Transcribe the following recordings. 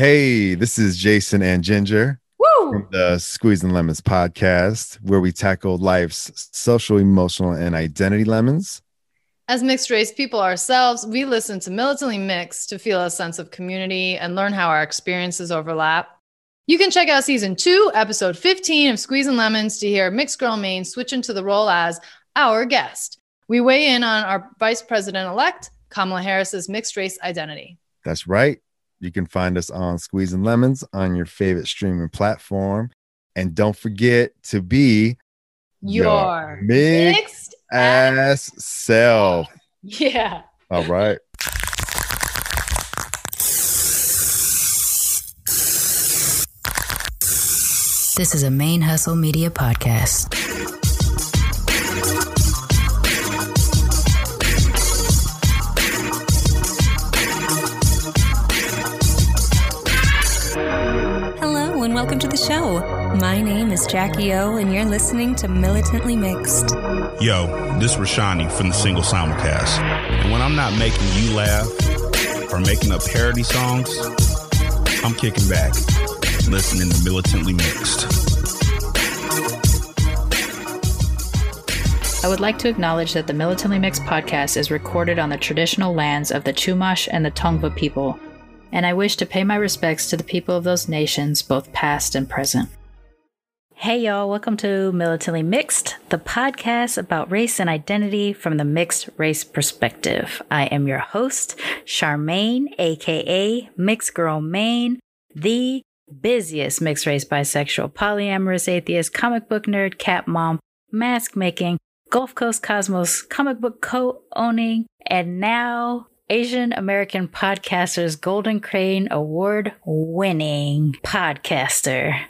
Hey, this is Jason and Ginger Woo! from the Squeezing Lemons podcast, where we tackle life's social, emotional, and identity lemons. As mixed race people ourselves, we listen to Militantly Mixed to feel a sense of community and learn how our experiences overlap. You can check out season two, episode 15 of Squeezing Lemons to hear Mixed Girl Mane switch into the role as our guest. We weigh in on our vice president elect, Kamala Harris's mixed race identity. That's right. You can find us on Squeezing Lemons on your favorite streaming platform. And don't forget to be Your mixed ass self. Yeah. All right. This is a Mane Hustle Media podcast. Show. My name is Jackie O, and you're listening to Militantly Mixed. Yo, this is Rashani from the single simulcast. And when I'm not making you laugh or making up parody songs, I'm kicking back, listening to Militantly Mixed. I would like to acknowledge that the Militantly Mixed podcast is recorded on the traditional lands of the Chumash and the Tongva people, and I wish to pay my respects to the people of those nations, both past and present. Hey, y'all, welcome to Militantly Mixed, the podcast about race and identity from the mixed race perspective. I am your host, Sharmane, aka Mixed Girl Mane, the busiest mixed race bisexual polyamorous atheist comic book nerd cat mom mask making Gulf Coast Cosmos comic book co owning, and now Asian American Podcasters Golden Crane Award winning podcaster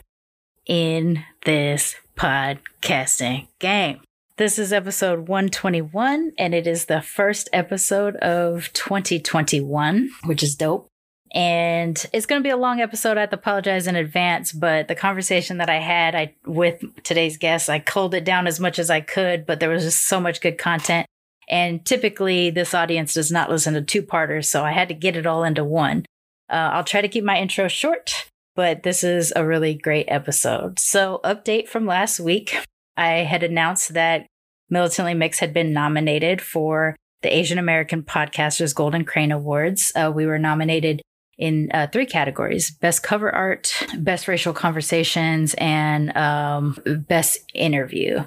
in this podcasting game. This is episode 121, and it is the first episode of 2021, which is dope. And it's going to be a long episode. I have to apologize in advance, but the conversation that I had I, with today's guest, I culled it down as much as I could, but there was just so much good content. And typically, this audience does not listen to two parters, so I had to get it all into one. Uh, I'll try to keep my intro short, but this is a really great episode. So, update from last week I had announced that Militantly Mixed had been nominated for the Asian American Podcasters Golden Crane Awards. Uh, we were nominated in uh, three categories best cover art, best racial conversations, and um, best interview.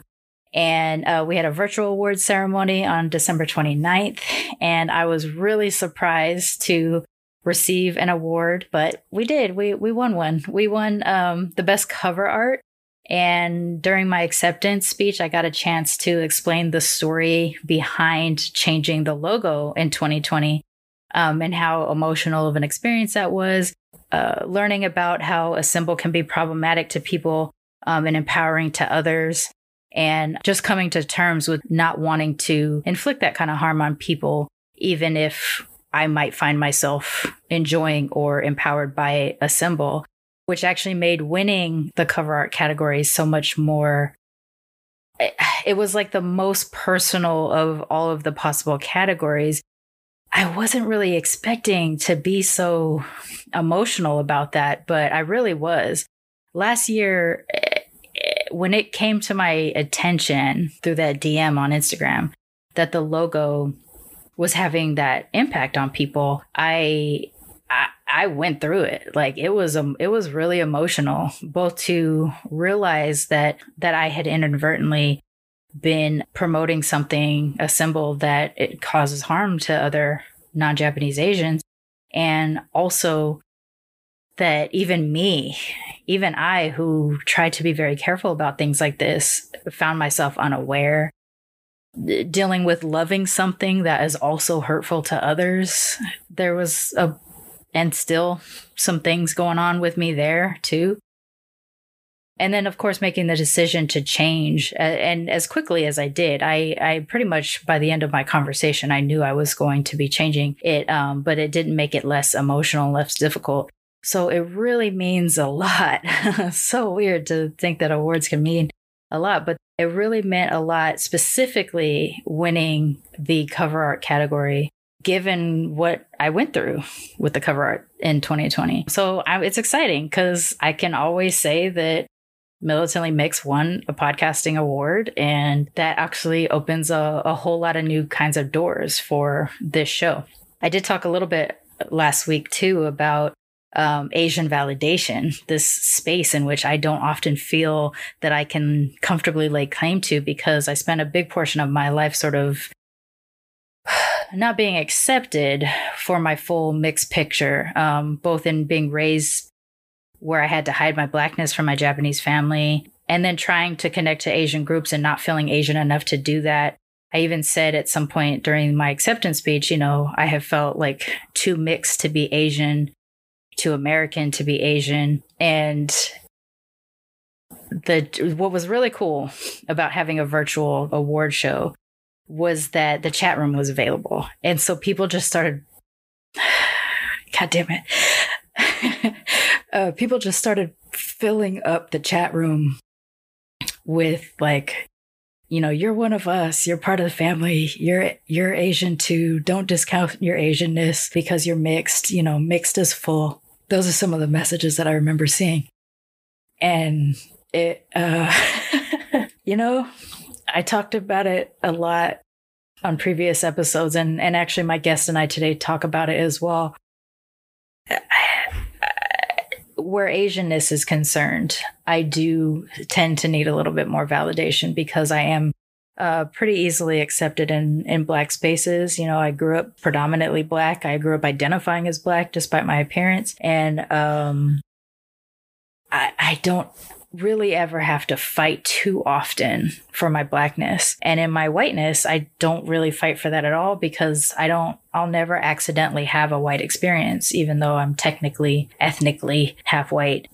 And uh, we had a virtual awards ceremony on December 29th. And I was really surprised to receive an award, but we did. We, we won one. We won um, the best cover art. And during my acceptance speech, I got a chance to explain the story behind changing the logo in 2020 um, and how emotional of an experience that was. Uh, learning about how a symbol can be problematic to people um, and empowering to others and just coming to terms with not wanting to inflict that kind of harm on people, even if I might find myself enjoying or empowered by a symbol, which actually made winning the cover art category so much more. Eh, it was like the most personal of all of the possible categories. I wasn't really expecting to be so emotional about that, but I really was. Last year, eh, when it came to my attention through that DM on Instagram that the logo was having that impact on people, I I, I went through it. Like it was um, it was really emotional both to realize that that I had inadvertently been promoting something a symbol that it causes harm to other non-Japanese Asians and also that even me, even I, who tried to be very careful about things like this, found myself unaware. Dealing with loving something that is also hurtful to others. There was a, and still some things going on with me there too. And then, of course, making the decision to change. And as quickly as I did, I, I pretty much, by the end of my conversation, I knew I was going to be changing it, um, but it didn't make it less emotional, less difficult. So it really means a lot. so weird to think that awards can mean a lot, but it really meant a lot, specifically winning the cover art category given what I went through with the cover art in 2020. So I, it's exciting because I can always say that Militantly Mixed won a podcasting award, and that actually opens a, a whole lot of new kinds of doors for this show. I did talk a little bit last week too about um, Asian validation, this space in which I don't often feel that I can comfortably lay claim to because I spent a big portion of my life sort of not being accepted for my full mixed picture, um, both in being raised where I had to hide my blackness from my Japanese family and then trying to connect to Asian groups and not feeling Asian enough to do that. I even said at some point during my acceptance speech, you know, I have felt like too mixed to be Asian, too American to be Asian. And the what was really cool about having a virtual award show was that the chat room was available. And so people just started, God damn it. uh, people just started filling up the chat room with like, you know, you're one of us. You're part of the family. You're you're Asian too. Don't discount your Asianness because you're mixed. You know, mixed is full. Those are some of the messages that I remember seeing, and it, uh, you know, I talked about it a lot on previous episodes, and and actually, my guest and I today talk about it as well. Where Asianness is concerned, I do tend to need a little bit more validation because I am uh, pretty easily accepted in in black spaces. You know, I grew up predominantly black. I grew up identifying as black despite my appearance, and um, I I don't really ever have to fight too often for my blackness. And in my whiteness, I don't really fight for that at all because I don't, I'll never accidentally have a white experience, even though I'm technically, ethnically half white.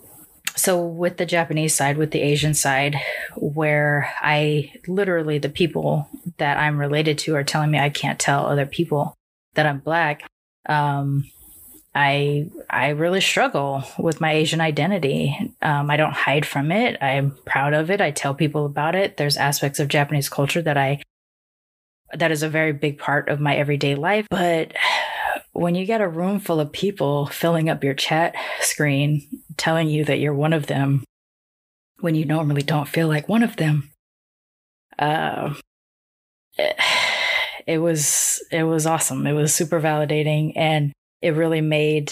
So with the Japanese side, with the Asian side, where I literally, the people that I'm related to are telling me I can't tell other people that I'm black. Um, I I really struggle with my Asian identity. Um, I don't hide from it. I'm proud of it. I tell people about it. There's aspects of Japanese culture that I that is a very big part of my everyday life. But when you get a room full of people filling up your chat screen, telling you that you're one of them, when you normally don't feel like one of them, uh, it, it was it was awesome. It was super validating and it really made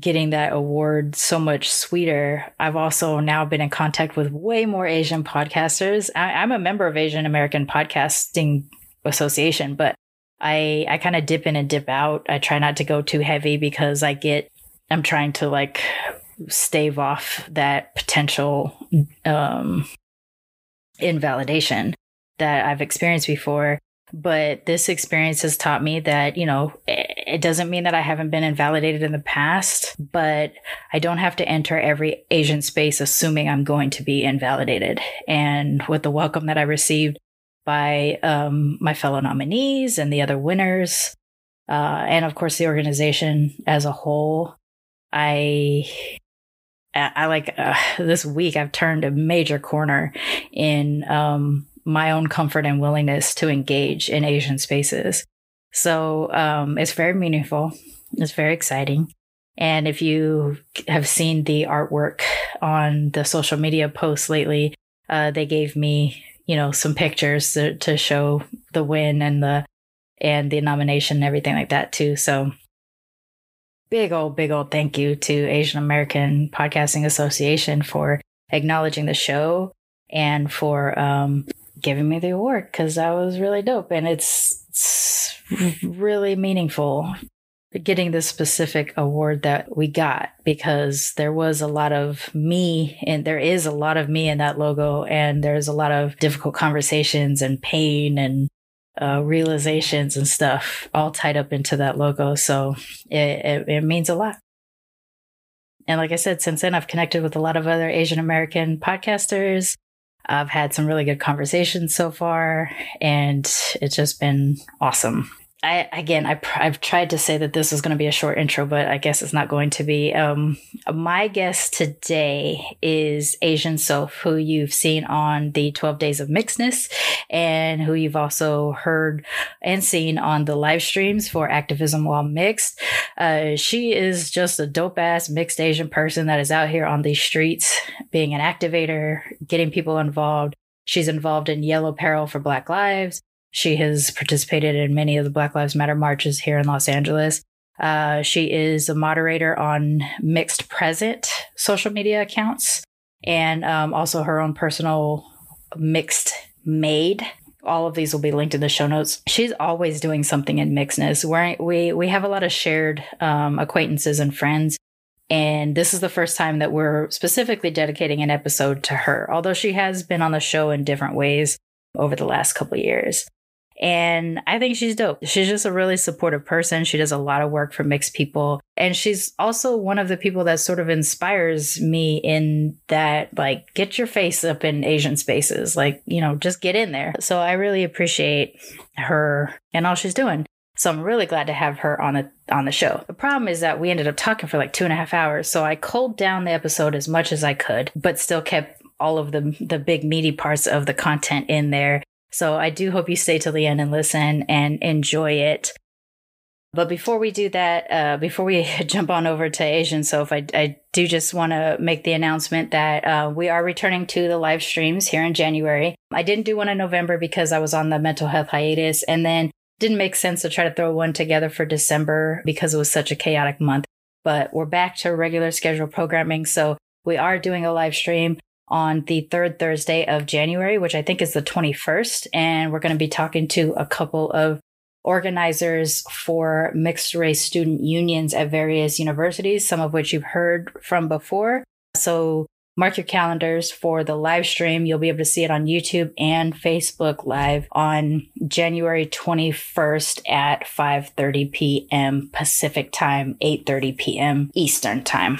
getting that award so much sweeter. I've also now been in contact with way more Asian podcasters. I, am a member of Asian American Podcasting Association, but I I kind of dip in and dip out. I try not to go too heavy because I get I'm trying to like stave off that potential um invalidation that I've experienced before. But this experience has taught me that, you know, it doesn't mean that I haven't been invalidated in the past, but I don't have to enter every Asian space assuming I'm going to be invalidated. And with the welcome that I received by um, my fellow nominees and the other winners, uh, and of course the organization as a whole, I I like uh, this week I've turned a major corner in um, my own comfort and willingness to engage in Asian spaces. So um, it's very meaningful. It's very exciting. And if you have seen the artwork on the social media posts lately, uh, they gave me, you know, some pictures to, to show the win and the and the nomination and everything like that too. So big old, big old thank you to Asian American Podcasting Association for acknowledging the show and for um, giving me the award because that was really dope. And it's, it's really meaningful getting this specific award that we got because there was a lot of me and there is a lot of me in that logo and there's a lot of difficult conversations and pain and uh, realizations and stuff all tied up into that logo. So it, it, it means a lot. And like i said since then i've connected with a lot of other asian american podcasters. I've had some really good conversations so far, and it's just been awesome. I again, I have tried to say that this is going to be a short intro, but I guess it's not going to be. Um, my guest today is Asian Soph, who you've seen on the Twelve Days of Mixedness, and who you've also heard and seen on the live streams for Activism While Mixed. Uh, she is just a dope ass mixed Asian person that is out here on these streets, being an activator, getting people involved. She's involved in Yellow Peril for Black Lives. She has participated in many of the Black Lives Matter marches here in Los Angeles. Uh, she is a moderator on Mixed Present social media accounts and um, also her own personal Mixed Made. All of these will be linked in the show notes. She's always doing something in mixedness. We're, we we have a lot of shared um, acquaintances and friends, and this is the first time that we're specifically dedicating an episode to her. Although she has been on the show in different ways over the last couple years. And I think she's dope. She's just a really supportive person. She does a lot of work for mixed people. And she's also one of the people that sort of inspires me in that, like, get your face up in Asian spaces. Like, you know, just get in there. So I really appreciate her and all she's doing. So I'm really glad to have her on the on the show. The problem is that we ended up talking for like two and a half hours. So I culled down the episode as much as I could, but still kept all of the the big meaty parts of the content in there so I do hope you stay till the end and listen and enjoy it. But before we do that, uh, before we jump on over to Asian Soph, I, I do just want to make the announcement that uh, we are returning to the live streams here in January. I didn't do one in November because I was on the mental health hiatus, and then didn't make sense to try to throw one together for December because it was such a chaotic month. But we're back to regular scheduled programming, so we are doing a live stream on the third Thursday of January, which I think is the 21st. And we're going to be talking to a couple of organizers for mixed race student unions at various universities, some of which you've heard from before. So mark your calendars for the live stream. You'll be able to see it on YouTube and Facebook live on January 21st at 5:30 p.m. Pacific time, 8:30 p.m. Eastern time.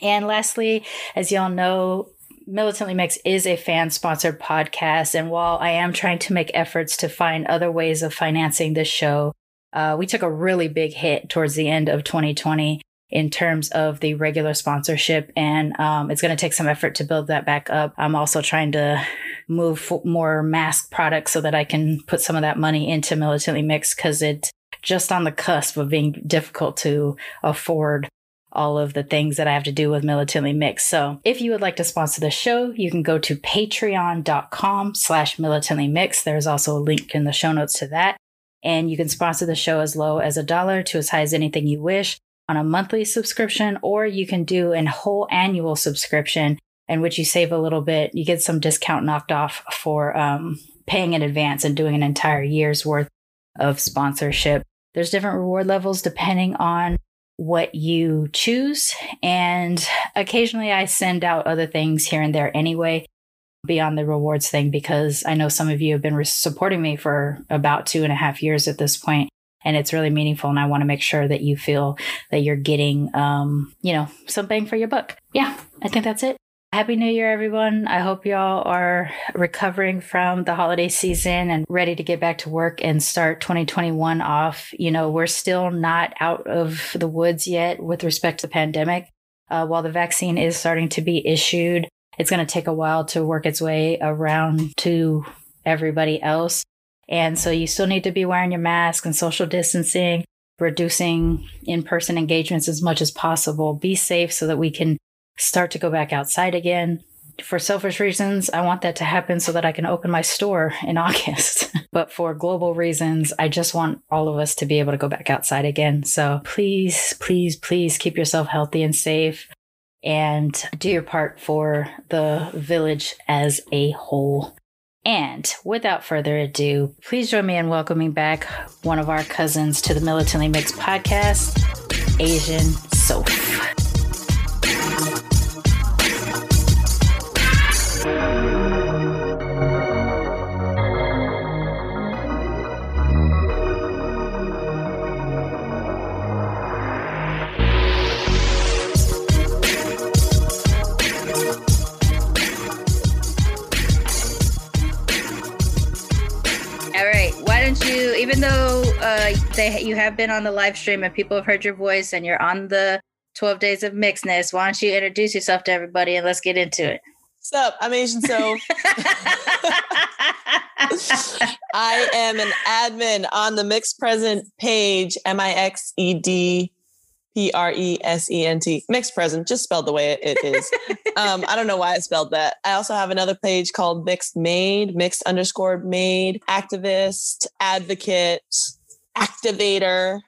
And lastly, as y'all know, Militantly Mix is a fan sponsored podcast. And while I am trying to make efforts to find other ways of financing this show, uh, we took a really big hit towards the end of 2020 in terms of the regular sponsorship. And um, it's going to take some effort to build that back up. I'm also trying to move more mask products so that I can put some of that money into Militantly Mix because it's just on the cusp of being difficult to afford all of the things that I have to do with Militantly Mixed. So if you would like to sponsor the show, you can go to patreon.com slash militantly mixed. There's also a link in the show notes to that. And you can sponsor the show as low as a dollar to as high as anything you wish on a monthly subscription, or you can do an whole annual subscription in which you save a little bit. You get some discount knocked off for um, paying in advance and doing an entire year's worth of sponsorship. There's different reward levels depending on what you choose. And occasionally I send out other things here and there anyway, beyond the rewards thing, because I know some of you have been supporting me for about two and a half years at this point, And it's really meaningful. And I want to make sure that you feel that you're getting, um, you know, something for your book. Yeah, I think that's it. Happy New Year, everyone. I hope y'all are recovering from the holiday season and ready to get back to work and start 2021 off. You know, we're still not out of the woods yet with respect to the pandemic. Uh, while the vaccine is starting to be issued, it's going to take a while to work its way around to everybody else. And so you still need to be wearing your mask and social distancing, reducing in person engagements as much as possible. Be safe so that we can start to go back outside again. For selfish reasons, I want that to happen so that I can open my store in August. but for global reasons, I just want all of us to be able to go back outside again. So please, please, please keep yourself healthy and safe and do your part for the village as a whole. And without further ado, please join me in welcoming back one of our cousins to the Militantly Mixed podcast, Asian Soph. Even though uh, they you have been on the live stream and people have heard your voice and you're on the 12 days of mixedness. Why don't you introduce yourself to everybody and let's get into it? What's up? I'm Asian So. I am an admin on the Mixed Present page, M I X E D P R E S E N T. Mixed Present, just spelled the way it is. um, I don't know why I spelled that. I also have another page called Mixed Made, Mixed underscore Made, activist, advocate, activator,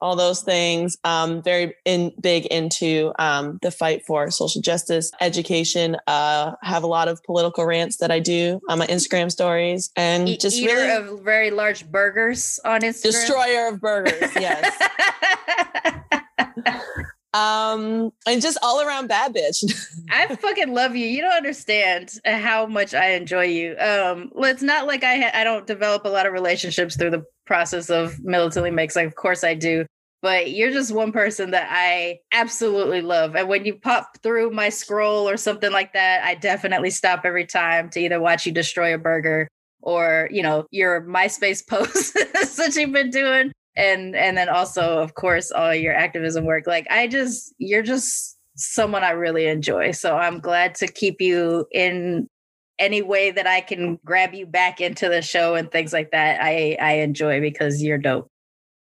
all those things. Um, very in, big into um, the fight for social justice, education. Uh, have a lot of political rants that I do on my Instagram stories, and E- just eater really of very large burgers on Instagram. destroyer of burgers. Yes. um, and just all around bad bitch. I fucking love you. You don't understand how much I enjoy you. Um, well, it's not like I ha- I don't develop a lot of relationships through the process of militantly mixed. Like, of course I do. But you're just one person that I absolutely love. And when you pop through my scroll or something like that, I definitely stop every time to either watch you destroy a burger or, you know, your MySpace posts that you've been doing. And and then also, of course, all your activism work. Like I just you're just someone I really enjoy. So I'm glad to keep you in any way that I can grab you back into the show and things like that. I I enjoy because you're dope.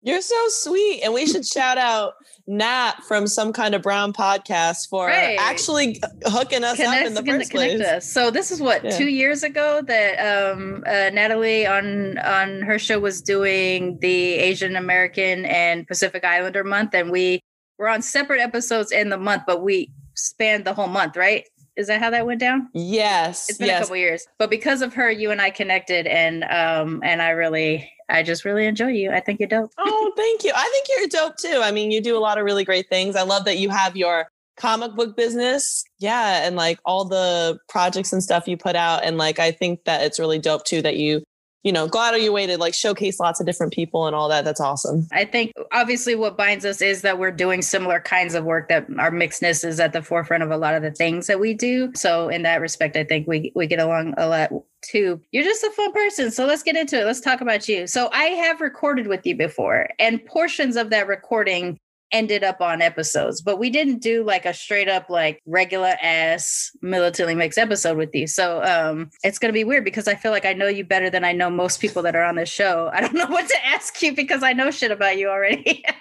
You're so sweet. And we should shout out Nat from some kind of brown podcast for Right. actually hooking us up in the first connect place. us. So this is what Yeah. two years ago that um, uh, Natalie on on her show was doing the Asian American and Pacific Islander month, and we were on separate episodes in the month, but we spanned the whole month, right? Is that how that went down? Yes. It's been a yes. couple years, but because of her, you and I connected, and um, and I really, I just really enjoy you. I think you're dope. Oh, thank you. I think you're dope too. I mean, you do a lot of really great things. I love that you have your comic book business. Yeah. And like all the projects and stuff you put out. And like, I think that it's really dope too that you, you know, go out of your way to like showcase lots of different people and all that. That's awesome. I think obviously what binds us is that we're doing similar kinds of work that our mixedness is at the forefront of a lot of the things that we do. So in that respect, I think we we get along a lot too. You're just a fun person. So let's get into it. Let's talk about you. So I have recorded with you before, and portions of that recording ended up on episodes, but we didn't do like a straight up like regular ass militantly mixed episode with you. So um it's gonna be weird because I feel like I know you better than I know most people that are on this show. I don't know what to ask you because I know shit about you already.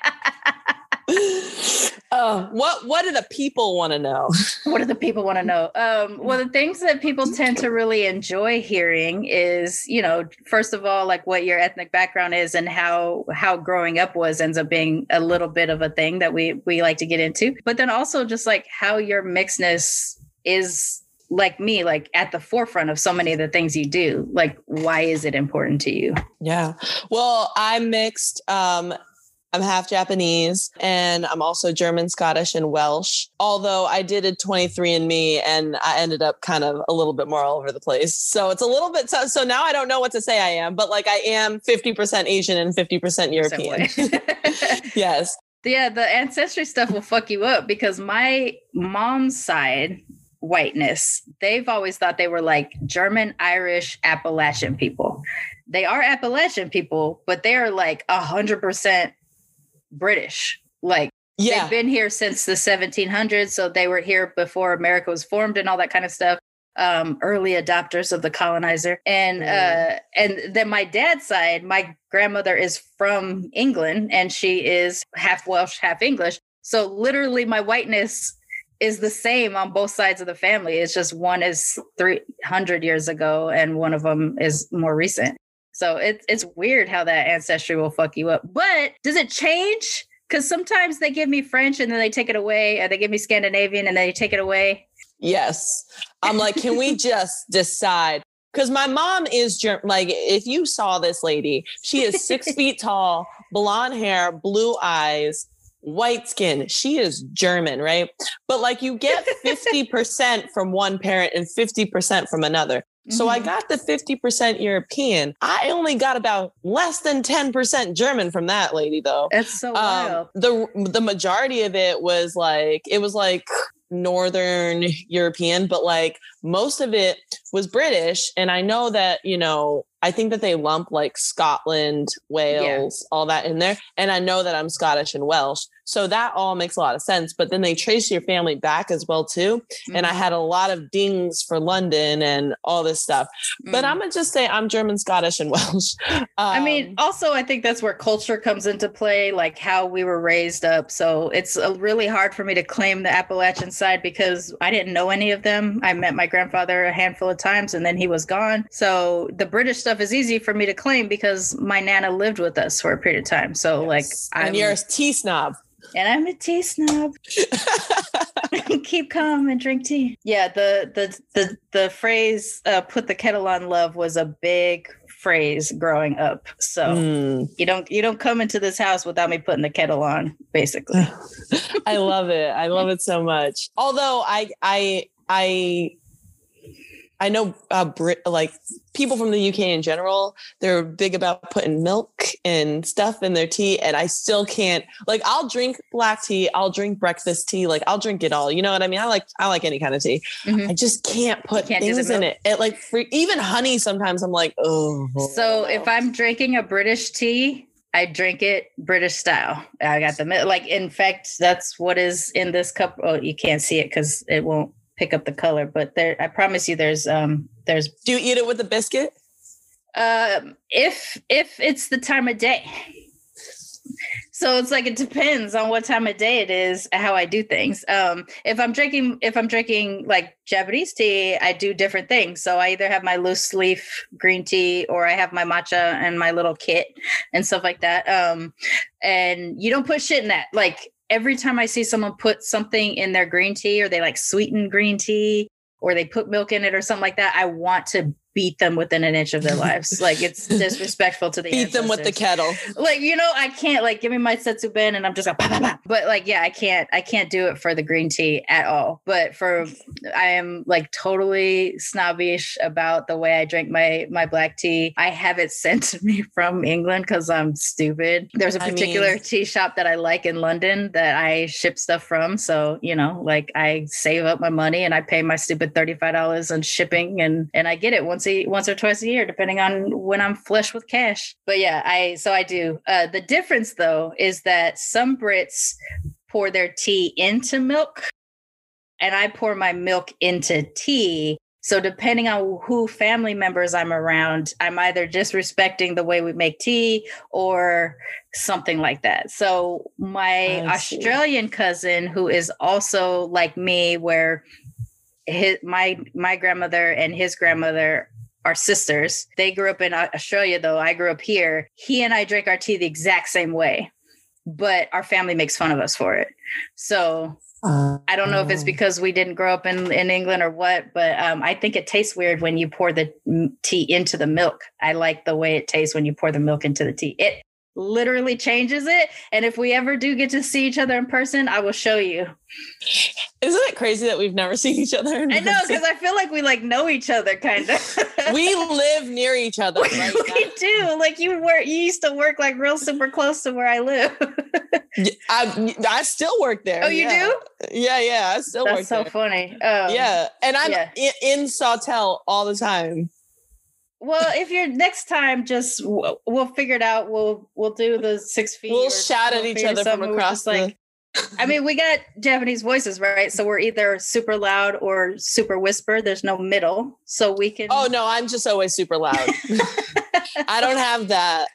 Oh, what what do the people want to know? what do the people want to know? Um, well, the things that people tend to really enjoy hearing is, you know, first of all, like what your ethnic background is and how how growing up was ends up being a little bit of a thing that we we like to get into. But then also just like how your mixedness is like me, like at the forefront of so many of the things you do. Like, why is it important to you? Yeah. Well, I'm mixed. Um, I'm half Japanese and I'm also German, Scottish, and Welsh. Although I did a 23andMe and I ended up kind of a little bit more all over the place. So it's a little bit so, so now I don't know what to say I am, but like I am 50% Asian and 50% European. yes. yeah, the ancestry stuff will fuck you up because my mom's side whiteness, they've always thought they were like German, Irish, Appalachian people. They are Appalachian people, but they are like a hundred percent British. Like Yeah. they've been here since the 1700s, so they were here before America was formed and all that kind of stuff. Um, early adopters of the colonizer, and uh, and then my dad's side, my grandmother is from England, and she is half Welsh, half English. So literally, my whiteness is the same on both sides of the family. It's just one is 300 years ago, and one of them is more recent. So it's it's weird how that ancestry will fuck you up. But does it change? Because sometimes they give me French and then they take it away, or they give me Scandinavian and they take it away. Yes. I'm like, can we just decide? Because my mom is German. Like, if you saw this lady, she is six feet tall, blonde hair, blue eyes, white skin. She is German, right? But like, you get 50% from one parent and 50% from another. So I Mhm. got the 50% European. I only got about less than 10% German from that lady, though That's so um, wild. the the majority of it was like it was like northern european but like most of it was british and i know that you know I think that they lump like Scotland, Wales, all that in there. And I know that I'm Scottish and Welsh. So that all makes a lot of sense. But then they trace your family back as well too. And I Mhm. had a lot of dings for London and all this stuff. But Mm. I'm gonna just say I'm German, Scottish, and Welsh. I mean, Um, also, I think that's where culture comes into play, like how we were raised up. So it's uh, really hard for me to claim the Appalachian side because I didn't know any of them. I met my grandfather a handful of times and then he was gone. So the British stuff is easy for me to claim because my Nana lived with us for a period of time. So, like, I'm, and you're a tea snob. And I'm a tea snob. Keep calm and drink tea. Yeah, the the the the phrase uh, "put the kettle on love" was a big phrase growing up. So Mm. you don't you don't come into this house without me putting the kettle on, basically. I love it. I love it so much. Although I I I I know uh, Brit like people from the UK in general, they're big about putting milk and stuff in their tea, and I still can't. Like, I'll drink black tea, I'll drink breakfast tea, like I'll drink it all. You know what I mean? I like I like any kind of tea. Mhm. I just can't put can't things in it. It like for, even honey. Sometimes I'm like, oh. So if I'm drinking a British tea, I drink it British style. I got the like. In fact, that's what is in this cup. Oh, you can't see it because it won't pick up the color. But there, I promise you, there's um, there's do you eat it with a biscuit? um, if if it's the time of day. So it's like it depends on what time of day it is, how I do things. Um, if I'm drinking, if I'm drinking like Japanese tea, I do different things. So I either have my loose leaf green tea, or I have my matcha and my little kit and stuff like that. Um, and you don't put shit in that. Like every time I see someone put something in their green tea, or they like sweeten green tea, or they put milk in it, or something like that, I want to beat them within an inch of their lives. like it's disrespectful to the Beat them with the kettle. like you know i can't like give me my setsu ben and i'm just like bah, bah, bah. but like yeah i can't i can't do it for the green tea at all but for i am like totally snobbish about the way i drink my my black tea i have it sent to me from england because i'm stupid there's a particular mean- tea shop that i like in london that i ship stuff from so you know like i save up my money and i pay my stupid $35 on shipping and and i get it once a once or twice a year depending on when i'm flush with cash. But yeah i so i do. Uh the difference though is that some brits pour their tea into milk and i pour my milk into tea. So depending on who family members i'm around i'm either disrespecting the way we make tea or something like that. So my australian cousin who is also like me where his my my grandmother and his grandmother are sisters. They grew up in Australia though. I grew up here. He and I drink our tea the exact same way. But our family makes fun of us for it. So I don't know if it's Oh. because we didn't grow up in, in England or what, but um, I think it tastes weird when you pour the tea into the milk. I like the way it tastes when you pour the milk into the tea. It literally changes it. And if we ever do get to see each other in person, I will show you. Isn't it crazy that we've never seen each other? I know because I feel like we like know each other kind of. we live near each other we, right we do. Like you work, you used to work like real super close to where I live. I I still work there. Oh, you yeah. do? Yeah, yeah. I still work there. That's so there. funny. Um, yeah, and I'm yeah. in, in Sawtelle all the time. Well, if you're next time, just we'll, we'll figure it out. We'll we'll do the six feet. We'll shout at each other from across just like. I mean, we got Japanese voices, right? So we're either super loud or super whisper. There's no middle, so we can. Oh no, I'm just always super loud. I don't have that.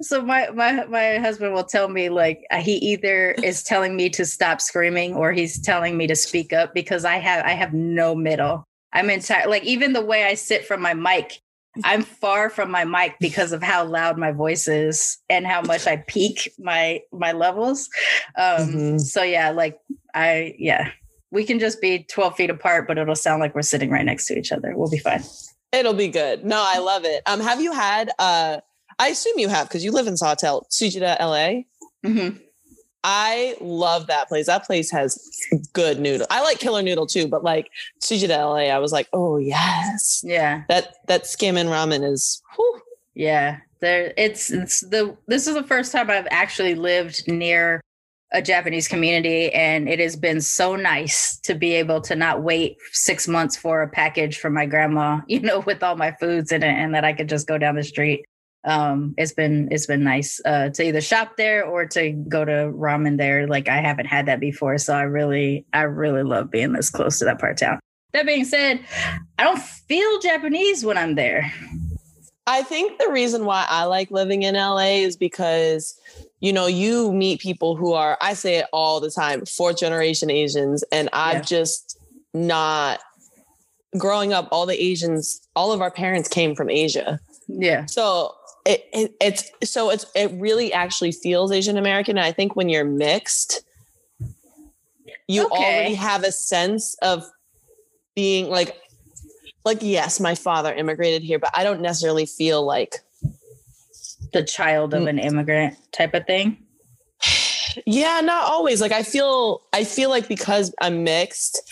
so my my my husband will tell me like uh, he either is telling me to stop screaming or he's telling me to speak up because I have I have no middle. I'm entire like even the way I sit from my mic, I'm far from my mic because of how loud my voice is and how much I peak my my levels. Um Mhm. so yeah, like I yeah. We can just be 12 feet apart, but it'll sound like we're sitting right next to each other. We'll be fine. It'll be good. No, I love it. Um, have you had? Uh, I assume you have because you live in Sawtelle, Tsujita, LA. Mhm. I love that place. That place has good noodle. I like killer noodle too, but like Tsujita, LA, I was like, oh yes, Yeah. that that tsukemen ramen is. whew. Yeah, there it's it's the this is the first time I've actually lived near a Japanese community, and it has been so nice to be able to not wait six months for a package from my grandma, you know, with all my foods in it, and that I could just go down the street. Um, it's been it's been nice uh, to either shop there or to go to ramen there. Like I haven't had that before, so I really I really love being this close to that part of town. That being said, I don't feel Japanese when I'm there. I think the reason why I like living in LA is because you know, you meet people who are, I say it all the time, fourth generation Asians. And I've yeah. just not growing up, all the Asians, all of our parents came from Asia. Yeah. So it, it it's so it's it really actually feels Asian American. And I think when you're mixed, you okay. already have a sense of being like like yes, my father immigrated here, but I don't necessarily feel like the child of an immigrant type of thing? Yeah, not always. Like I feel I feel like because I'm mixed,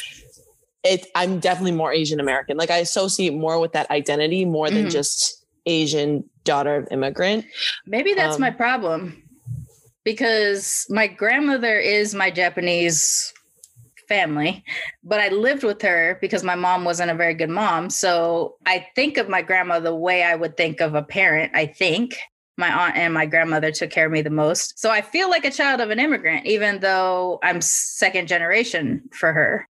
it I'm definitely more Asian American. Like I associate more with that identity more than mm just Asian daughter of immigrant. Maybe that's um, my problem. Because my grandmother is my Japanese family, but I lived with her because my mom wasn't a very good mom. So I think of my grandma the way I would think of a parent, I think my aunt and my grandmother took care of me the most. So I feel like a child of an immigrant, even though I'm second generation for her.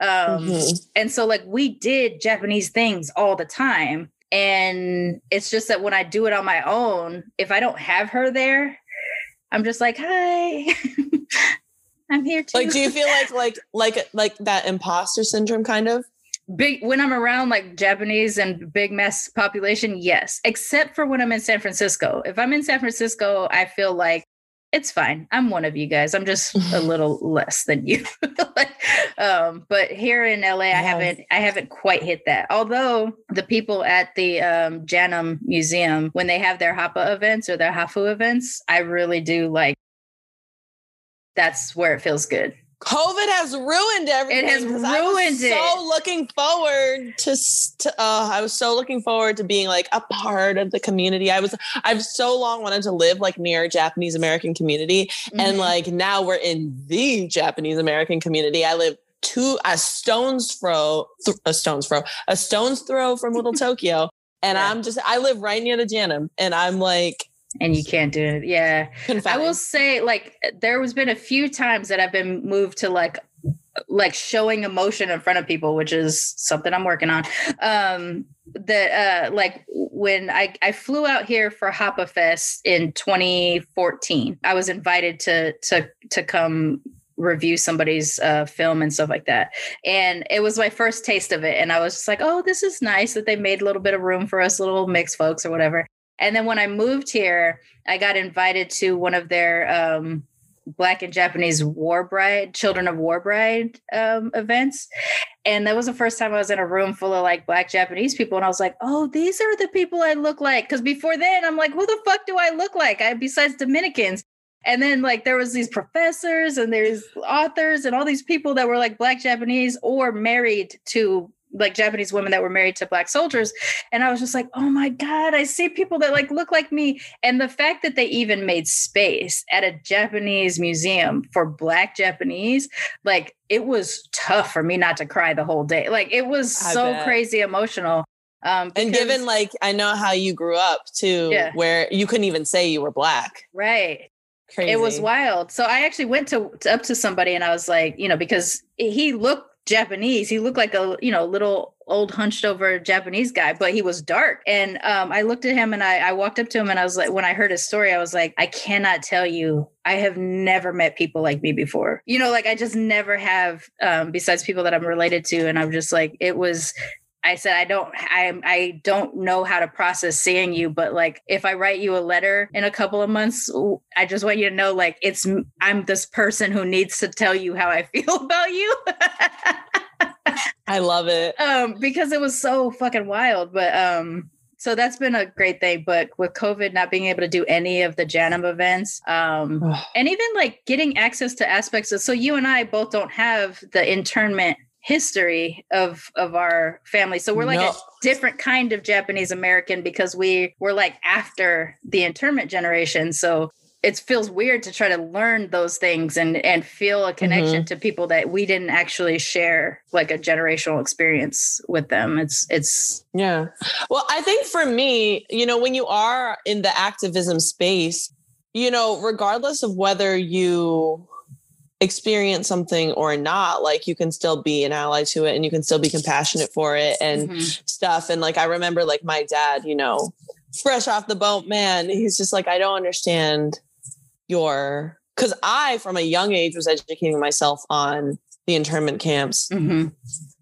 Um, mm-hmm. And so, like, we did Japanese things all the time. And it's just that when I do it on my own, if I don't have her there, I'm just like, hi. I'm here too. Like, do you feel like like like like that imposter syndrome kind of? big when I'm around like Japanese and big mass population, yes. Except for when I'm in San Francisco. If I'm in San Francisco, I feel like it's fine. I'm one of you guys. I'm just a little less than you. um, but here in LA, I haven't I haven't quite hit that. Although the people at the um, JANM Museum, when they have their Hapa events or their Hafu events, I really do like. That's where it feels good. COVID has ruined everything. It has ruined it. So looking forward to, to uh, I was so looking forward to being like a part of the community. I was, I've so long wanted to live like near Japanese American community, mm-hmm. and like now we're in the Japanese American community. I live two a stone's throw, th- a stone's throw, a stone's throw from Little Tokyo, and yeah. I'm just, I live right near the JANM, and I'm like and you can't do it. Yeah. I will say like there was been a few times that I've been moved to like like showing emotion in front of people, which is something I'm working on. Um that uh like when I I flew out here for Hapa Fest in 2014. I was invited to to to come review somebody's uh, film and stuff like that. And it was my first taste of it. And I was just like, oh, this is nice that they made a little bit of room for us little mixed folks or whatever. And then when I moved here, I got invited to one of their um, Black and Japanese War Bride, Children of War Bride um, events. And that was the first time I was in a room full of like Black Japanese people. And I was like, oh, these are the people I look like. Cause before then, I'm like, who the fuck do I look like? I, besides Dominicans. And then like there was these professors and there's authors and all these people that were like Black Japanese or married to like Japanese women that were married to black soldiers. And I was just like, oh my God, I see people that like look like me. And the fact that they even made space at a Japanese museum for black Japanese, like it was tough for me not to cry the whole day. Like it was I so bet. crazy emotional. Um, because, and given like I know how you grew up too, yeah. where you couldn't even say you were black. Right. Crazy. It was wild. So I actually went to, to up to somebody and I was like, you know, because he looked Japanese. He looked like a, you know, little old hunched over Japanese guy, but he was dark. And um, I looked at him and I, I walked up to him and I was like, when I heard his story, I was like, I cannot tell you, I have never met people like me before. You know, like I just never have, um, besides people that I'm related to. And I'm just like, it was I said I don't I I don't know how to process seeing you but like if I write you a letter in a couple of months I just want you to know like it's I'm this person who needs to tell you how I feel about you. I love it. Um because it was so fucking wild but um so that's been a great thing but with covid not being able to do any of the JANM events um, and even like getting access to aspects of so you and i both don't have the internment history of of our family so we're like no. a different kind of japanese american because we were like after the internment generation so it feels weird to try to learn those things and and feel a connection mm-hmm. to people that we didn't actually share like a generational experience with them. It's it's Yeah. Well, I think for me, you know, when you are in the activism space, you know, regardless of whether you experience something or not, like you can still be an ally to it and you can still be compassionate for it and Mhm. stuff. And like I remember like my dad, you know, fresh off the boat, man, he's just like, I don't understand your because I from a young age was educating myself on the internment camps, Mhm.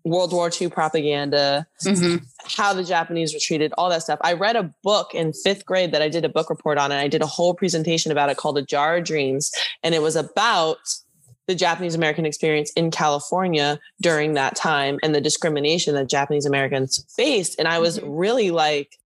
World War II propaganda, Mhm. how the Japanese were treated, all that stuff. I read a book in fifth grade that I did a book report on, and I did a whole presentation about it called A Jar of Dreams. And it was about the Japanese American experience in California during that time and the discrimination that Japanese Americans faced. And I was Mhm. really like,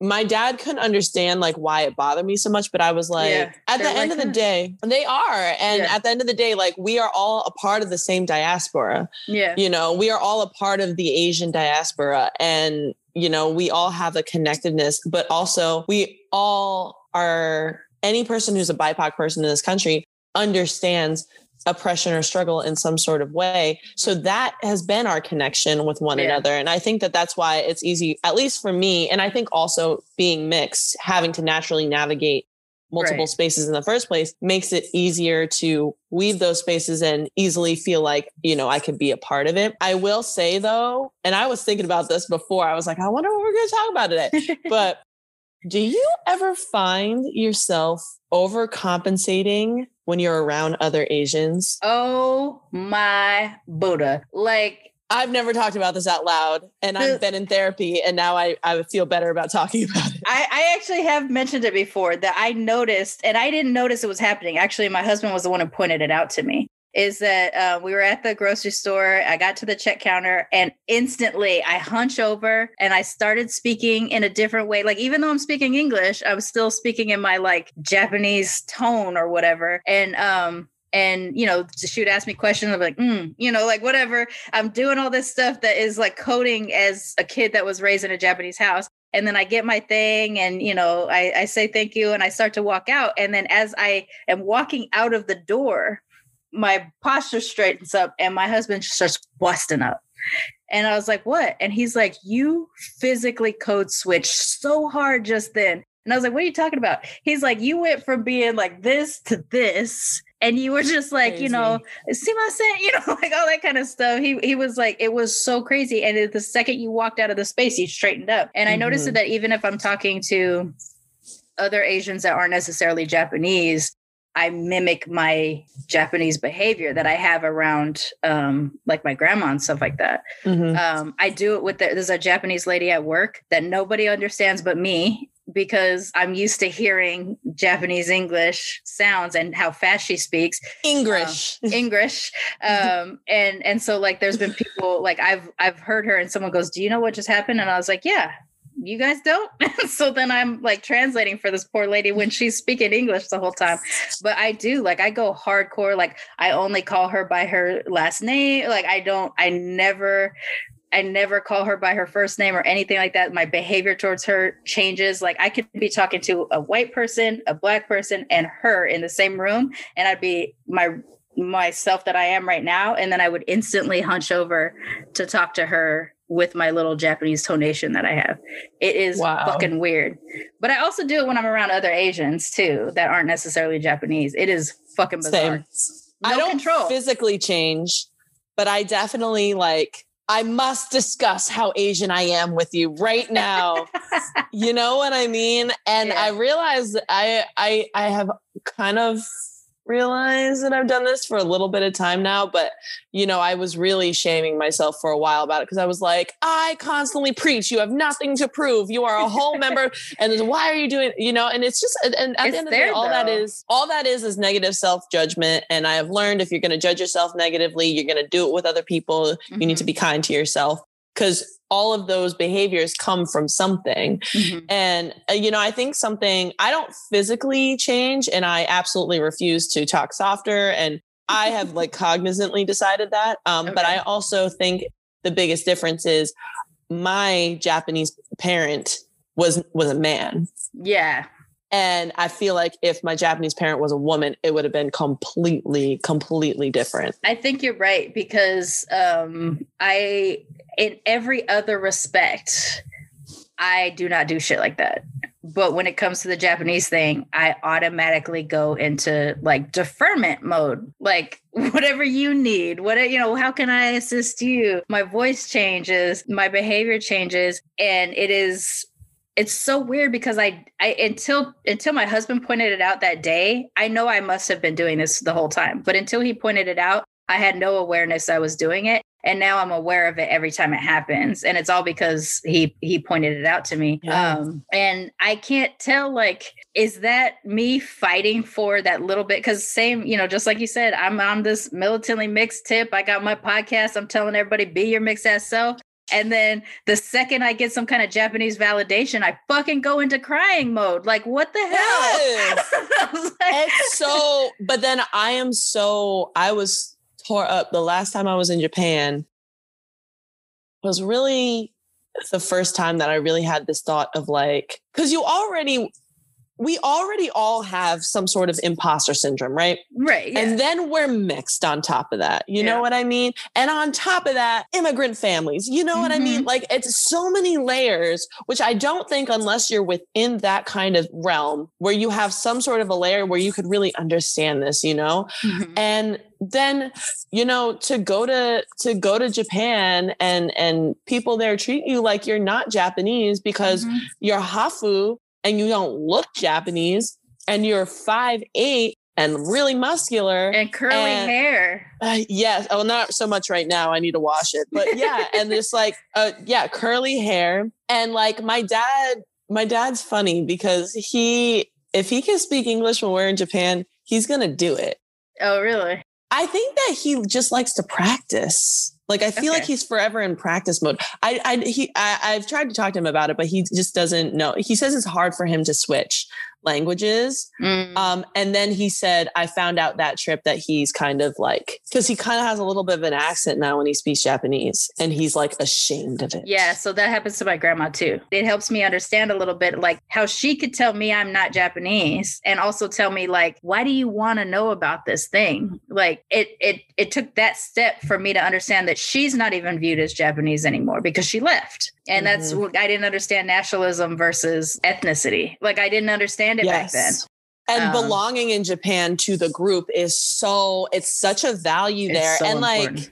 my dad couldn't understand like why it bothered me so much, but I was like, Yeah, at the end like of the us. day, they are. And Yeah. at the end of the day, like we are all a part of the same diaspora Yeah. you know we are all a part of the asian diaspora and you know we all have a connectedness but also we all are any person who's a bipoc person in this country understands oppression or struggle in some sort of way. So mm-hmm. that has been our connection with one Yeah. another. And i think that that's why it's easy at least for me and i think also being mixed having to naturally navigate multiple Right. spaces in the first place makes it easier to weave those spaces and easily feel like you know i could be a part of it. I will say though and i was thinking about this before i was like i wonder what we're going to talk about today. But do you ever find yourself overcompensating when you're around other asians Oh my Buddha. Like i've never talked about this out loud and i've been in therapy and now i, I feel better about talking about it I, I actually have mentioned it before that I noticed, and I didn't notice it was happening. Actually, my husband was the one who pointed it out to me. Is that uh, we were at the grocery store? I got to the check counter, and instantly I hunch over and I started speaking in a different way. Like even though I'm speaking English, I was still speaking in my like Japanese tone or whatever. And um, and you know she would ask me questions i'm like mm, you know like whatever i'm doing all this stuff that is like coding as a kid that was raised in a japanese house and then i get my thing and you know I, I say thank you and i start to walk out and then as i am walking out of the door my posture straightens up and my husband starts busting up. And i was like what? And he's like you physically code switched so hard just then. And i was like what are you talking about? He's like you went from being like this to this and you were just like you know see my set you know like all that kind of stuff. He he was like it was so crazy. And the second you walked out of the space you straightened up. And i noticed Mhm. that even if i'm talking to other asians that aren't necessarily japanese i mimic my japanese behavior that i have around um like my grandma and stuff like that Mhm. um, I do it with the, there's a Japanese lady at work that nobody understands but me because I'm used to hearing Japanese English sounds and how fast she speaks english English. Um, and and so like there's been people like I've I've heard her and someone goes, Do you know what just happened? And I was like, Yeah, you guys don't. so then I'm like translating for this poor lady when she's speaking English the whole time. But I do like I go hardcore, like I only call her by her last name. Like I don't, I never I never call her by her first name or anything like that. My behavior towards her changes. Like I could be talking to a white person, a black person, and her in the same room, and I'd be my myself that I am right now, and then I would instantly hunch over to talk to her with my little Japanese tonation that I have. It is Wow. fucking weird. But I also do it when I'm around other Asians too that aren't necessarily Japanese. It is fucking bizarre. Same. No I don't control. physically change, but I definitely like I must discuss how Asian I am with you right now. you know what I mean? And Yeah. I realize I I I have kind of realized that I've done this for a little bit of time now, but you know, I was really shaming myself for a while about it because I was like, I constantly preach, you have nothing to prove. You are a whole member and why are you doing, you know, and it's just and at It's the end of the day, all that though. is all that is is negative self-judgment. And I have learned if you're gonna judge yourself negatively, you're gonna do it with other people. You need to Mhm. be kind to yourself because all of those behaviors come from something. Mhm. And, uh, you know, I think something I don't physically change and I absolutely refuse to talk softer. And I have like cognizantly decided that. Um, But I also think the biggest difference is my Japanese parent was was a man. Yeah. And I feel like if my Japanese parent was a woman, it would have been completely, completely different. I think you're right because um, I, in every other respect, I do not do shit like that. But when it comes to the Japanese thing, I automatically go into like deferment mode. Like whatever you need, what you know, how can I assist you? My voice changes, my behavior changes, and it is it's so weird because I I until until my husband pointed it out that day, I know I must have been doing this the whole time. But until he pointed it out, I had no awareness I was doing it. And now I'm aware of it every time it happens. And it's all because he he pointed it out to me. Yeah. Um and I can't tell like is that me fighting for that little bit cuz same, you know, just like you said, I'm on this militantly mixed tip. I got my podcast. I'm telling everybody be your mixed ass self. And then the second I get some kind of Japanese validation, I fucking go into crying mode. Like, what the hell? Yes. Like- it's so but then i am so i was tore up the last time i was in japan was really the first time that i really had this thought of like because you already we already all have some sort of imposter syndrome right right. Yeah. and then we're mixed on top of that you Yeah. know what i mean and on top of that immigrant families you know what i Mm-hmm. mean like it's so many layers which i don't think unless you're within that kind of realm where you have some sort of a layer where you could really understand this you know Mhm. and then you know to go to to go to japan and and people there treat you like you're not japanese because Mhm. you're hafu and you don't look japanese and you're five eight and really muscular and curly and- hair. uh, yes. Oh, not so much right now. I need to wash it. But yeah, and just like uh yeah, curly hair. And like my dad, my dad's funny because he if he can speak English when we're in Japan, he's gonna do it. Oh, really? I think that he just likes to practice. Like I feel like he's forever in practice mode. I I he I, I've tried to talk to him about it, but he just doesn't know. He says it's hard for him to switch languages. Mm. Um, and then he said, I found out that trip that he's kind of like, because he kind of has a little bit of an accent now when he speaks Japanese, and he's like ashamed of it. Yeah, so that happens to my grandma too. It helps me understand a little bit like how she could tell me I'm not Japanese and also tell me like why do you want to know about this thing? Like it it it took that step for me to understand that she's not even viewed as Japanese anymore because she left. And that's Mhm. what I didn't understand nationalism versus ethnicity. Like I didn't understand it back then. And Um, belonging in Japan to the group is so it's such a value there. so and like important.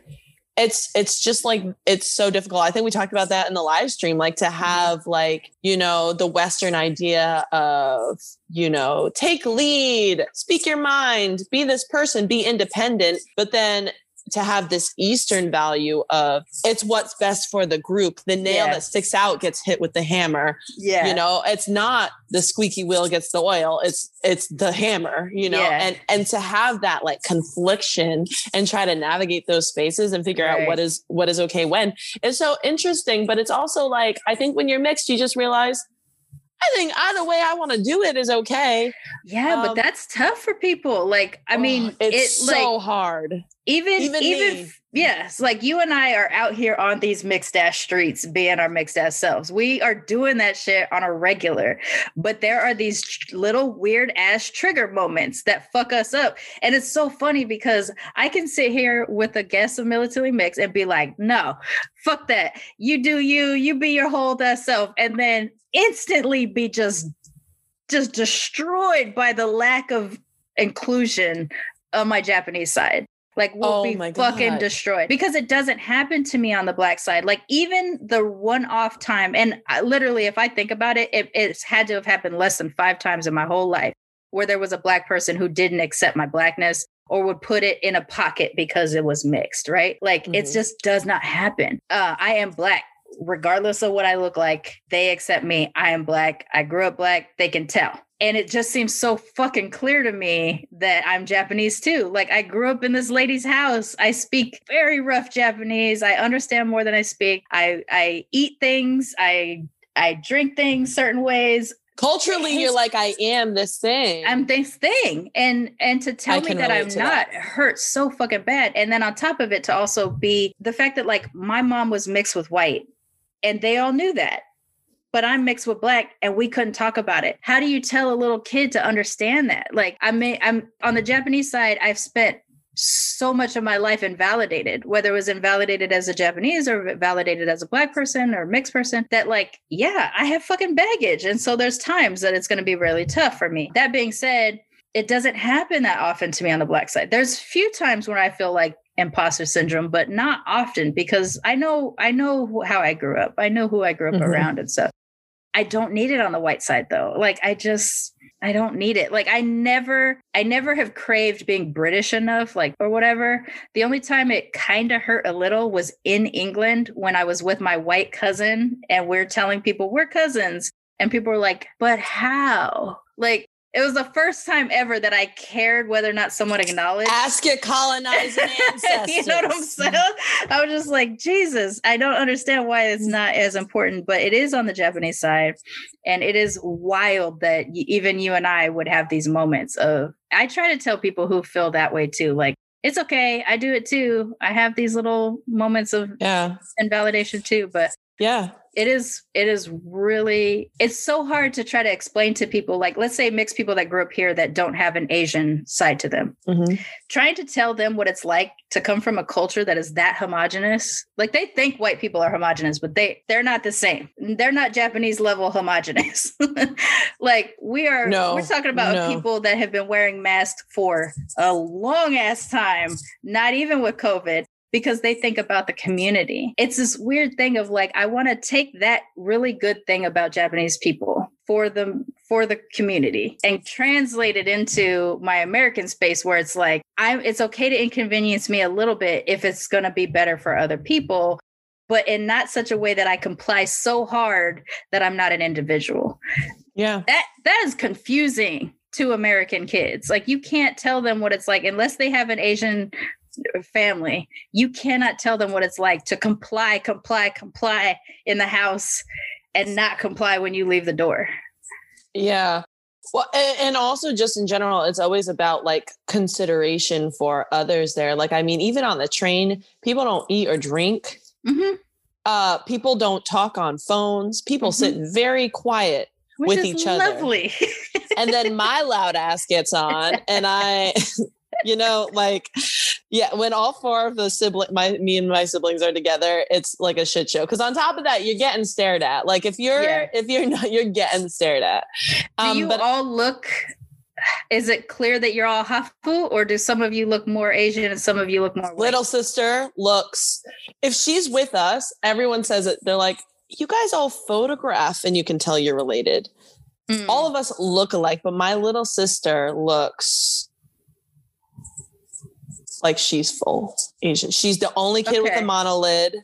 It's it's just like it's so difficult. I think we talked about that in the live stream, like to have like, you know, the Western idea of, you know, take lead, speak your mind, be this person, be independent, but then to have this Eastern value of it's what's best for the group. The nail Yeah. that sticks out gets hit with the hammer. yeah. You know, it's not the squeaky wheel gets the oil. It's it's the hammer, you know, Yeah. and and to have that like confliction and try to navigate those spaces and figure out what is what is okay when is so interesting. But it's also like I think when you're mixed, you just realize I think either way I want to do it is okay. yeah, but um, that's tough for people. Like I mean, it's it so like hard. Even Even even, yes like you and i are out here on these mixed ass streets being our mixed ass selves. We are doing that shit on a regular but there are these tr- little weird ass trigger moments that fuck us up. And it's so funny because i can sit here with a guest of militantly mixed and be like no fuck that. You do you you be your whole ass self and then instantly be just just destroyed by the lack of inclusion on my Japanese side. Like we'll Oh be fucking God. destroyed because it doesn't happen to me on the black side. Like even the one off time, and I, literally, if I think about it, it, it's had to have happened less than five times in my whole life where there was a black person who didn't accept my blackness or would put it in a pocket because it was mixed, right? Like it Mhm. just does not happen. Uh, I am black. Regardless of what I look like, they accept me. I am black. I grew up black. They can tell. And it just seems so fucking clear to me that I'm Japanese too. Like I grew up in this lady's house. I speak very rough Japanese. I understand more than I speak. I I eat things. I I drink things certain ways. Culturally, you're like, I am this thing. I'm this thing. And and to tell I me that I'm not that. hurts so fucking bad. And then on top of it, to also be the fact that like my mom was mixed with white and they all knew that. But I'm mixed with black and we couldn't talk about it. How do you tell a little kid to understand that? Like I may I'm on the Japanese side, I've spent so much of my life invalidated, whether it was invalidated as a Japanese or validated as a black person or mixed person, that like, yeah, I have fucking baggage. And so there's times that it's going to be really tough for me. That being said, it doesn't happen that often to me on the black side. There's few times when I feel like imposter syndrome, but not often because I know I know how I grew up. I know who I grew up mm-hmm. around and stuff. I don't need it on the white side though. Like I just I don't need it. Like I never I never have craved being British enough like or whatever. The only time it kind of hurt a little was in England when I was with my white cousin and we're telling people we're cousins and people were like, "But how?" Like it was the first time ever that I cared whether or not someone acknowledged. Ask your colonizing ancestors. you know what I'm saying? I was just like, Jesus, I don't understand why it's not as important, but it is on the Japanese side. And it is wild that even you and I would have these moments of, I try to tell people who feel that way too, like, it's okay. I do it too. I have these little moments of yeah invalidation too, but yeah. It is it is really it's so hard to try to explain to people like let's say mixed people that grew up here that don't have an asian side to them. Mm-hmm. trying to tell them what it's like to come from a culture that is that homogenous like they think white people are homogenous but they they're not the same. They're not japanese level homogenous. Like we are no, we're talking about no. people that have been wearing masks for a long ass time not even with covid because they think about the community. It's this weird thing of like I want to take that really good thing about Japanese people for the for the community and translate it into my American space where it's like I'm it's okay to inconvenience me a little bit if it's going to be better for other people but in not such a way that I comply so hard that I'm not an individual. Yeah. That that is confusing to American kids. Like you can't tell them what it's like unless they have an Asian family. You cannot tell them what it's like to comply, comply, comply in the house and not comply when you leave the door. Yeah. Well, and also just in general, it's always about like consideration for others there. Like, I mean, even on the train, people don't eat or drink. Mm-hmm. Uh, people don't talk on phones. People mm-hmm. sit very quiet Which with each lovely. other. and then my loud ass gets on, and I you know, like, yeah, when all four of the sibling, my me and my siblings are together, it's like a shit show. Because on top of that, you're getting stared at. Like if you're yeah. if you're not, you're getting stared at. Um, do you but, all look? Is it clear that you're all hafu, or do some of you look more Asian and some of you look more? White? Little sister looks. If she's with us, everyone says it. They're like, you guys all photograph, and you can tell you're related. Mm. All of us look alike, but my little sister looks like she's full Asian. She's the only kid okay. with a monolid.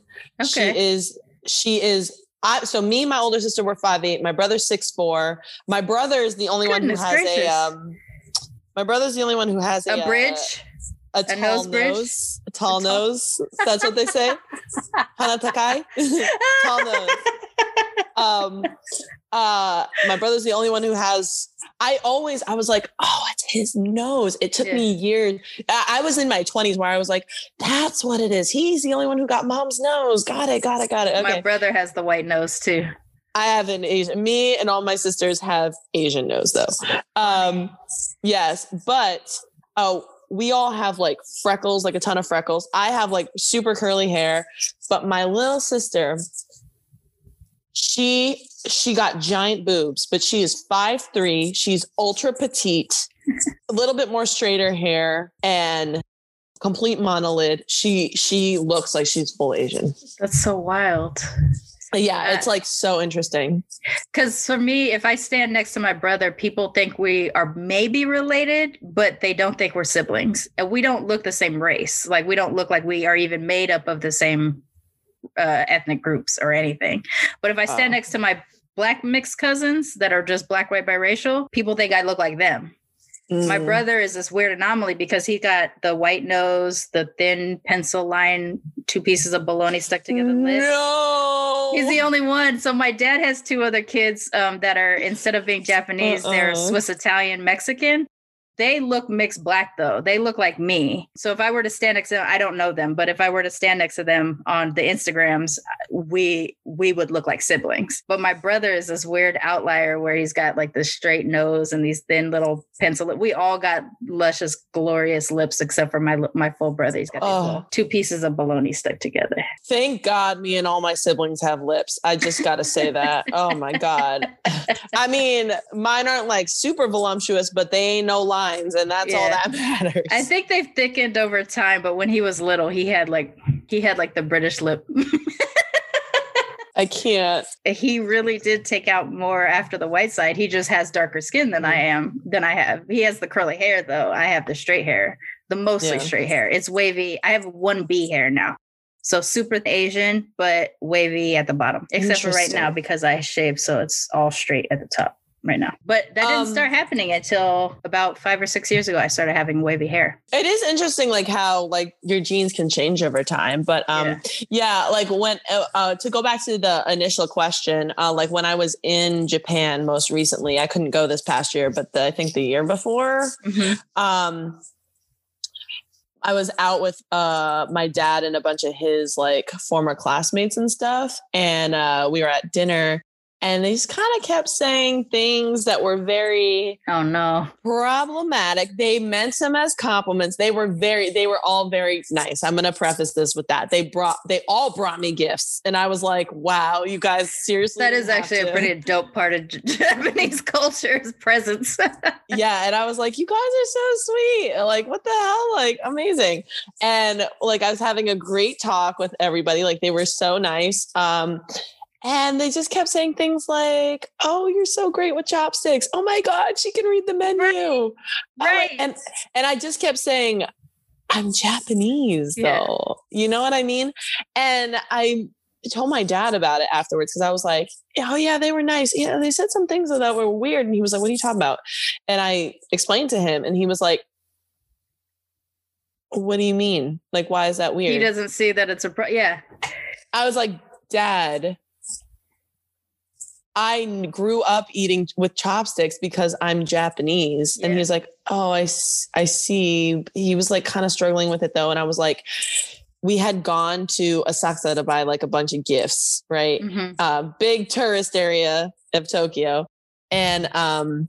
Okay. She is she is I so me and my older sister were five eight. My brother's six four. My brother is the only Goodness one who has gracious. a um my brother's the only one who has a, a bridge. A, a, a tall nose, nose a tall nose. That's what they say. Hanatakai. tall nose. Um, uh, my brother's the only one who has. I always, I was like, oh, it's his nose. It took yeah. me years. I, I, was in my twenties where I was like, that's what it is. He's the only one who got mom's nose. Got it. Got it. Got it. Okay. My brother has the white nose too. I have an Asian. Me and all my sisters have Asian nose though. Um, yes, but oh, we all have like freckles, like a ton of freckles. I have like super curly hair, but my little sister she she got giant boobs, but she is five three. She's ultra petite, a little bit more straighter hair, and complete monolid. She she looks like she's full Asian. That's so wild. Yeah, it's like so interesting. Because for me, if I stand next to my brother, people think we are maybe related, but they don't think we're siblings. And we don't look the same race. Like we don't look like we are even made up of the same uh, ethnic groups or anything. But if I stand oh. next to my black mixed cousins that are just black, white, biracial, people think I look like them. Mm. My brother is this weird anomaly because he got the white nose, the thin pencil line, two pieces of bologna stuck together. No. He's the only one. So my dad has two other kids um, that are instead of being Japanese, uh-uh. they're Swiss Italian Mexican. They look mixed black though. They look like me. So if I were to stand next to them, I don't know them, but if I were to stand next to them on the Instagrams, we we would look like siblings. But my brother is this weird outlier where he's got like this straight nose and these thin little pencil. We all got luscious, glorious lips except for my my full brother. He's got Oh. two pieces of bologna stuck together. Thank God me and all my siblings have lips. I just got to say that. Oh my God. I mean, mine aren't like super voluptuous, but they ain't no lines, and that's all that matters. I think they've thickened over time, but when he was little, he had like he had like the British lip. I can't. he really did take out more after the white side. He just has darker skin than I am, than I have. He has the curly hair though. I have the straight hair, the mostly Yeah. straight hair. It's wavy. I have one B hair now. So super Asian, but wavy at the bottom. Except for right now because I shaved, so it's all straight at the top right now. But that didn't Um, start happening until about five or six years ago. I started having wavy hair. It is interesting, like how like your genes can change over time. But um, yeah, like when uh, uh, to go back to the initial question, uh, like when I was in Japan most recently, I couldn't go this past year, but the, I think the year before, um I was out with uh my dad and a bunch of his like former classmates and stuff and uh we were at dinner and they just kind of kept saying things that were very Oh no. problematic. They meant them as compliments. They were very they were all very nice. I'm going to preface this with that. They brought they all brought me gifts and I was like, "Wow, you guys seriously that is didn't is have actually a pretty dope part of Japanese culture is presents. yeah and i was like you guys are so sweet like what the hell like amazing and like i was having a great talk with everybody like they were so nice um and they just kept saying things like oh you're so great with chopsticks oh my god she can read the menu my- right. and and i just kept saying i'm japanese Yeah. though you know what i mean and i told my dad about it afterwards because I was like, oh yeah, they were nice. Yeah, they said some things that were weird. And he was like, what are you talking about? And I explained to him and he was like, what do you mean? Like, why is that weird? he doesn't see that it's a pro- yeah. I was like, dad, I grew up eating with chopsticks because I'm Japanese. And he was like, oh, I, I see. He was like kind of struggling with it though. And I was like, we had gone to Asakusa to buy like a bunch of gifts, right? Mhm. uh, big tourist area of Tokyo. And um,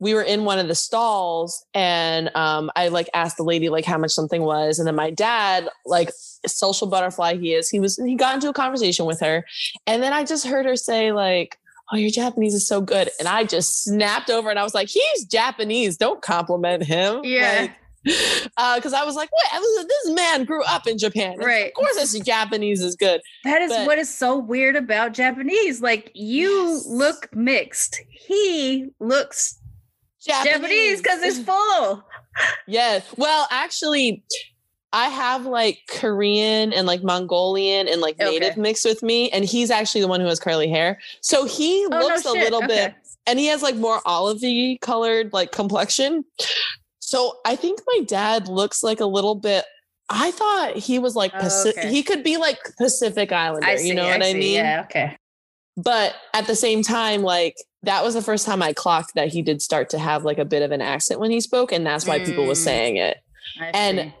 we were in one of the stalls and um, I like asked the lady like how much something was. And then my dad, like social butterfly he is, he was, he got into a conversation with her. And then I just heard her say like, oh, your Japanese is so good. And I just snapped over and I was like, he's Japanese. Don't compliment him. Yeah. Like, because I was like, I was- this man grew up in Japan. Right. Of course, this Japanese is good. That is But- what is so weird about Japanese. Like you Yes. look mixed. He looks Japanese because it's full. Yes. Well, actually, I have like Korean and like Mongolian and like Okay. native mixed with me, and he's actually the one who has curly hair. So he Oh, no looks a little Okay. bit, and he has like more olivey colored like complexion. So I think my dad looks like a little bit. I thought he was like Oh, Paci- okay. he could be like Pacific Islander. See. you know what I see. mean? Yeah. Okay. but at the same time like that was the first time i clocked that he did start to have like a bit of an accent when he spoke and that's why people was Mm. saying it I And- see.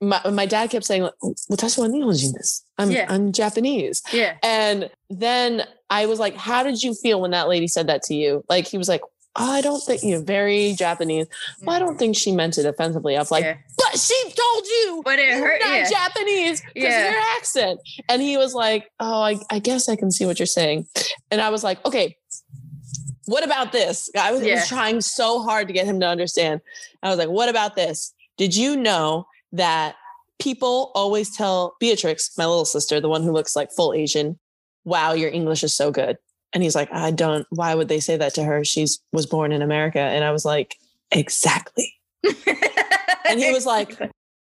my, my dad kept saying like, "Watashi wa Nihonjin desu. I'm Yeah. I'm Japanese. yeah. And then I was like, how did you feel when that lady said that to you? Like he was like, oh, I don't think you're very Japanese. Well, I don't think she meant it offensively. I was like, Yeah. but she told you But it you're hurt. not Yeah. Japanese because Yeah. of your accent. And he was like, Oh, I, I guess I can see what you're saying. And I was like, Okay, what about this? I was, Yeah. was trying so hard to get him to understand. I was like, What about this? Did you know that people always tell Beatrix, my little sister, the one who looks like full Asian, wow, your English is so good. And he's like, I don't, why would they say that to her? She's was born in America. And I was like, Exactly. And he was like,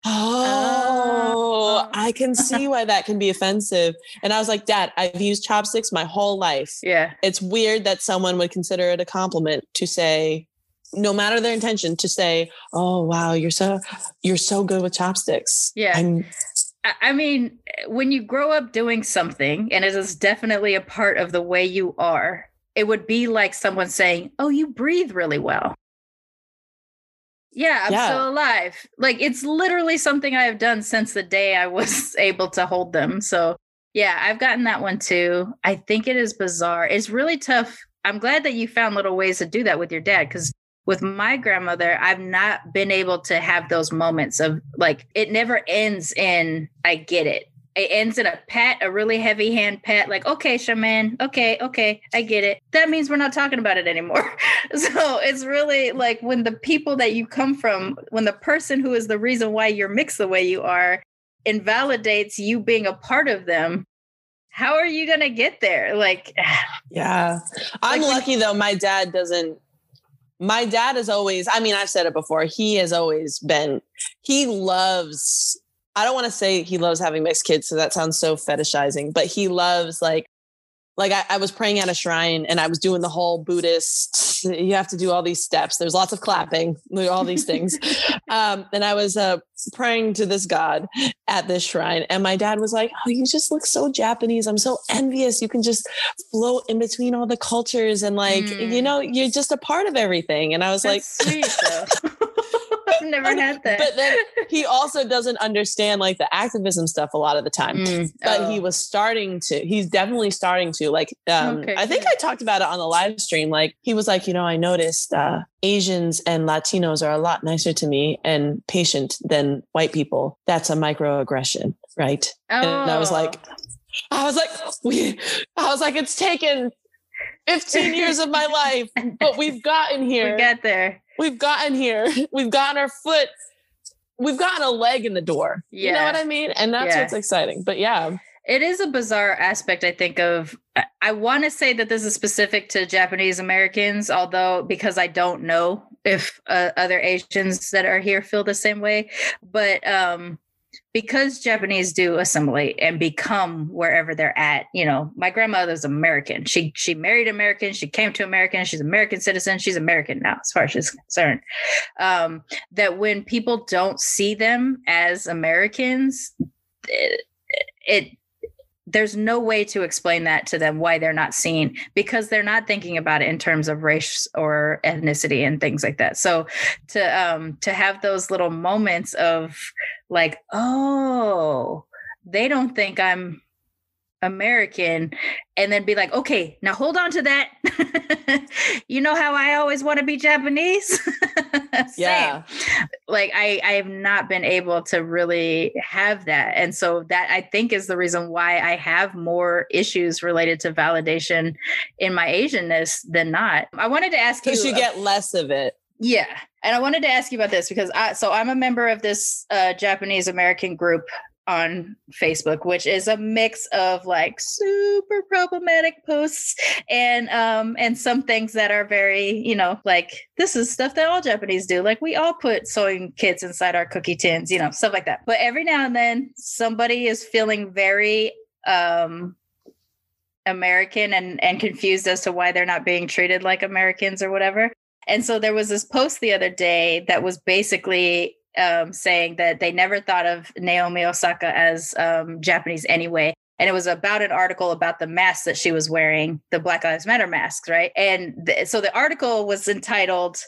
Oh, Oh. I can see why that can be offensive. And I was like, Dad, I've used chopsticks my whole life. yeah. It's weird that someone would consider it a compliment to say, no matter their intention, to say, "Oh, wow, you're so you're so good with chopsticks." Yeah. I'm, I- I mean, eh, when you grow up doing something and it is definitely a part of the way you are, it would be like someone saying, Oh, you breathe really well. Yeah, I'm Yeah. still alive. Like it's literally something I have done since the day I was able to hold them. So yeah, I've gotten that one too. I think it is bizarre. It's really tough. I'm glad that you found little ways to do that with your dad because with my grandmother, I've not been able to have those moments of like it never ends in I get it. It ends in a pat, a really heavy hand pat, like, okay, Sharmane, okay, okay, I get it. That means we're not talking about it anymore. so it's really like when the people that you come from, when the person who is the reason why you're mixed the way you are invalidates you being a part of them, how are you going to get there? Like, Yeah. I'm Like lucky though, my dad doesn't. My dad is always, I mean, I've said it before, he has always been, he loves, I don't want to say he loves having mixed kids, so that sounds so fetishizing, but he loves like, like I, I was praying at a shrine and I was doing the whole Buddhist, you have to do all these steps. There's lots of clapping, all these things. um, and I was uh, praying to this God at this shrine. And my dad was like, Oh, you just look so Japanese. I'm so envious. You can just float in between all the cultures and like, Mm. you know, you're just a part of everything. And I was like, sweet. I've never had that. but then he also doesn't understand like the activism stuff a lot of the time. Mm, But oh. he was starting to, he's definitely starting to like, um, Okay, I think. I talked about it on the live stream. Like he was like, you know, I noticed, uh, Asians and Latinos are a lot nicer to me and patient than white people. That's a microaggression. Right. And I was like, Oh. I was like, we, I was like, it's taken 15 years of my life, but we've gotten here. we got there. We've gotten here. We've gotten our foot. We've gotten a leg in the door. You know what I mean? And that's Yeah. what's exciting. But yeah, It is a bizarre aspect, I think, of. I- I want to say that this is specific to Japanese Americans, although because I don't know if uh, other Asians that are here feel the same way. But um, because Japanese do assimilate and become wherever they're at, you know, my grandmother's American. She she married American. She came to American. She's American citizen. She's American now, as far as she's concerned. Um, that when people don't see them as Americans, it, it there's no way to explain that to them why they're not seen because they're not thinking about it in terms of race or ethnicity and things like that. So to um to have those little moments of like oh they don't think i'm american and then be like okay now hold on to that you know how i always want to be japanese yeah. like I I have not been able to really have that. And so that I think is the reason why I have more issues related to validation in my Asianness than not. I wanted to ask you Because you get less of it. yeah. And I wanted to ask you about this because I so I'm a member of this uh Japanese American group on Facebook, which is a mix of like super problematic posts and um and some things that are very, you know, like this is stuff that all Japanese do. Like we all put sewing kits inside our cookie tins, you know, stuff like that. But every now and then somebody is feeling very um American and and confused as to why they're not being treated like Americans or whatever. And so there was this post the other day that was basically um, saying that they never thought of Naomi Osaka as um, Japanese anyway. And it was about an article about the mask that she was wearing, the Black Lives Matter masks, right? And th- so the article was entitled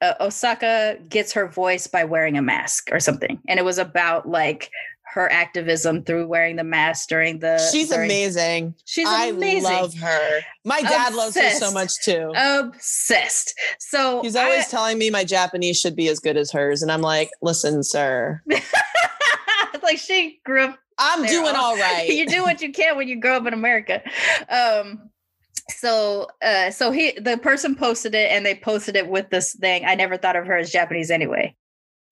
uh, Osaka Gets Her Voice by Wearing a Mask or something. And it was about like her activism through wearing the mask during the. She's during- amazing. She's I amazing. love her. My dad loves her so much too. Obsessed. So He's always I- telling me my Japanese should be as good as hers. And I'm like, listen, sir, like she grew up I'm there. doing all right. you do what you can when you grow up in America. Um so uh so he the person posted it and they posted it with this thing. I never thought of her as Japanese anyway.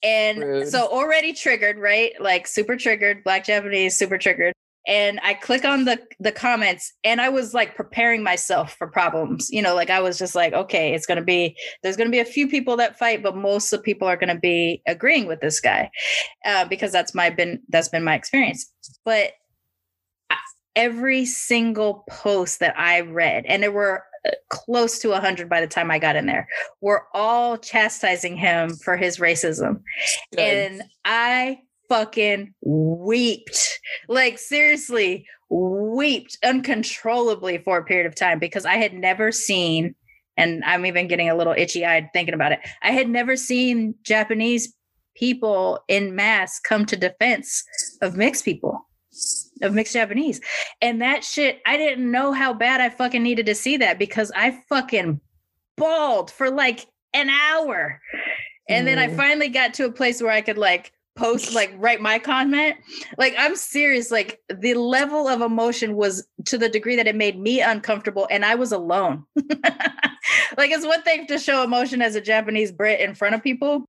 And Rude. so already triggered, right? Like super triggered, black Japanese, super triggered. And I click on the the comments and I was like preparing myself for problems. You know, like I was just like, okay, it's gonna be there's gonna be a few people that fight, but most of the people are gonna be agreeing with this guy. Uh, because that's my been that's been my experience. But every single post that I read, and there were uh, close to 100 by the time I got in there, were all chastising him for his racism. Good. And I fucking weeped. Like, seriously, weeped uncontrollably for a period of time because I had never seen and I'm even getting a little itchy eyed thinking about it. I had never seen Japanese people in mass come to defense of mixed people, of mixed Japanese. And that shit, I didn't know how bad I fucking needed to see that because I fucking bawled for like an hour. And then I Mm. finally got to a place where I could like post, like write my comment. Like, I'm serious. Like, the level of emotion was to the degree that it made me uncomfortable, and I was alone. like, it's one thing to show emotion as a Japanese Brit in front of people,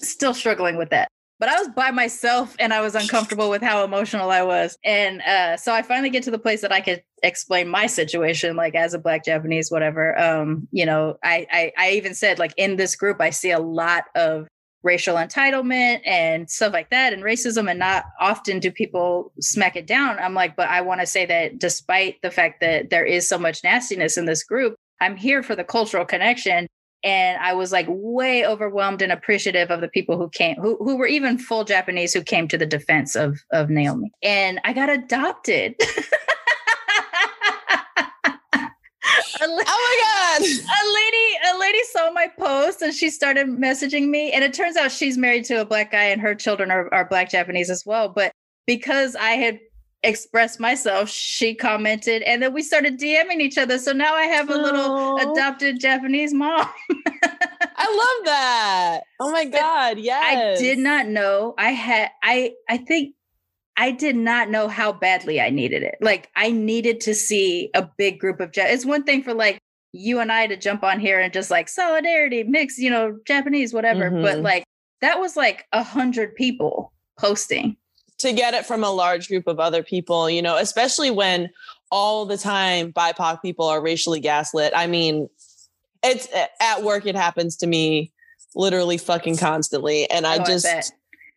still struggling with that. But I was by myself and I was uncomfortable with how emotional I was. And uh, so I finally get to the place that I could explain my situation, like as a black Japanese, whatever. Um, you know, I, I I even said like in this group, I see a lot of racial entitlement and stuff like that and racism and not often do people smack it down i'm like but i want to say that despite the fact that there is so much nastiness in this group i'm here for the cultural connection and i was like way overwhelmed and appreciative of the people who came who, who were even full japanese who came to the defense of of naomi and i got adopted A Oh my god. a lady a lady saw my post and she started messaging me and it turns out she's married to a black guy and her children are, are black japanese as well but because i had expressed myself she commented and then we started dming each other so now i have a little Aw. adopted japanese mom I love that. Oh my god. Yes. i did not know i had i i think I did not know how badly I needed it. Like I needed to see a big group of Jap- it's one thing for like you and I to jump on here and just like solidarity, mix, you know, Japanese, whatever. But Mhm. like that was like a hundred people posting. To get it from a large group of other people, you know, especially when all the time BIPOC people are racially gaslit. I mean, it's at work, it happens to me literally fucking constantly. And I Oh, just,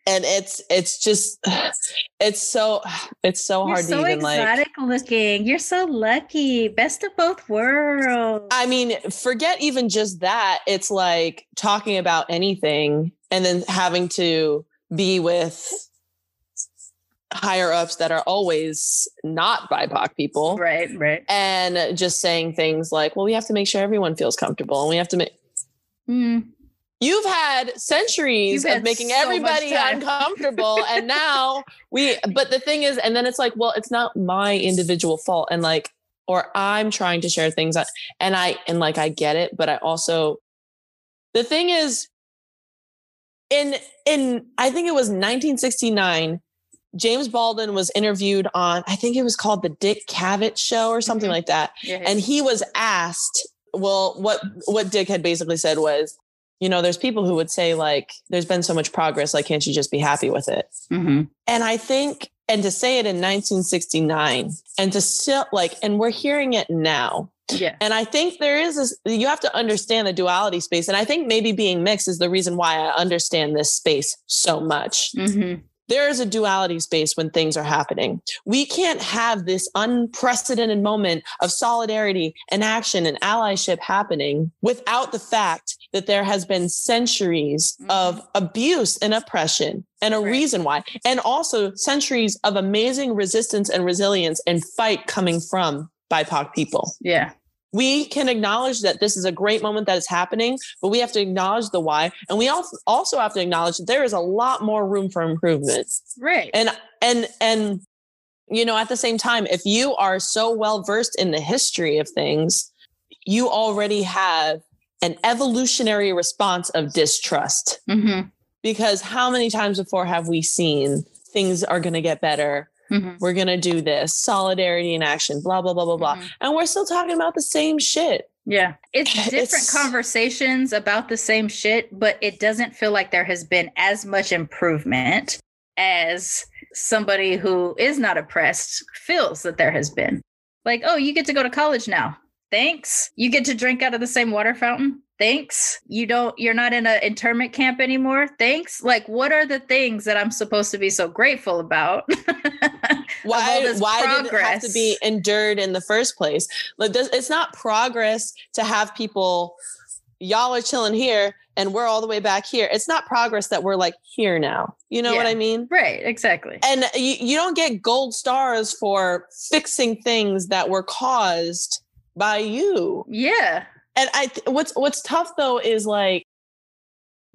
and it's, it's just, it's so, it's so You're hard so to even like, exotic looking. You're so lucky. Best of both worlds. I mean, forget even just that. It's like talking about anything and then having to be with higher ups that are always not BIPOC people. right, right. And just saying things like, well, we have to make sure everyone feels comfortable and we have to make. Mm. You've had centuries You've of making so everybody uncomfortable. and now we, but the thing is, and then it's like, well, it's not my individual fault. And like, or I'm trying to share things. And I, and like, I get it. But I also, the thing is, in, in, I think it was 1969, James Baldwin was interviewed on, I think it was called the Dick Cavett show or something Mhm. like that and he was asked well what what dick had basically said was you know there's people who would say like there's been so much progress like can't you just be happy with it Mhm. and i think and to say it in 1969 and to still like and we're hearing it now yeah. and i think there is this you have to understand the duality space and i think maybe being mixed is the reason why i understand this space so much Mhm. There is a duality space when things are happening. We can't have this unprecedented moment of solidarity and action and allyship happening without the fact that there has been centuries mm-hmm. of abuse and oppression and a Right. reason why, and also centuries of amazing resistance and resilience and fight coming from BIPOC people Yeah. We can acknowledge that this is a great moment that is happening, but we have to acknowledge the why. And we also also have to acknowledge that there is a lot more room for improvement. Right. And and and you know, at the same time, if you are so well versed in the history of things, you already have an evolutionary response of distrust. Mhm. Because how many times before have we seen things are going to get better? Mhm. We're going to do this, solidarity in action, blah, blah, blah, blah, blah. Mhm. And we're still talking about the same shit. Yeah. It's different It's- conversations about the same shit, but it doesn't feel like there has been as much improvement as somebody who is not oppressed feels that there has been. Like, oh, you get to go to college now. Thanks. You get to drink out of the same water fountain. Thanks. You don't you're not in an internment camp anymore. Thanks. Like what are the things that I'm supposed to be so grateful about? Why, why did it have to be endured in the first place? Like, this, it's not progress to have people, y'all are chilling here and we're all the way back here. It's not progress that we're like here now. You know what I mean? right, exactly. And you, you don't get gold stars for fixing things that were caused by you. Yeah. and I th- what's what's tough though is like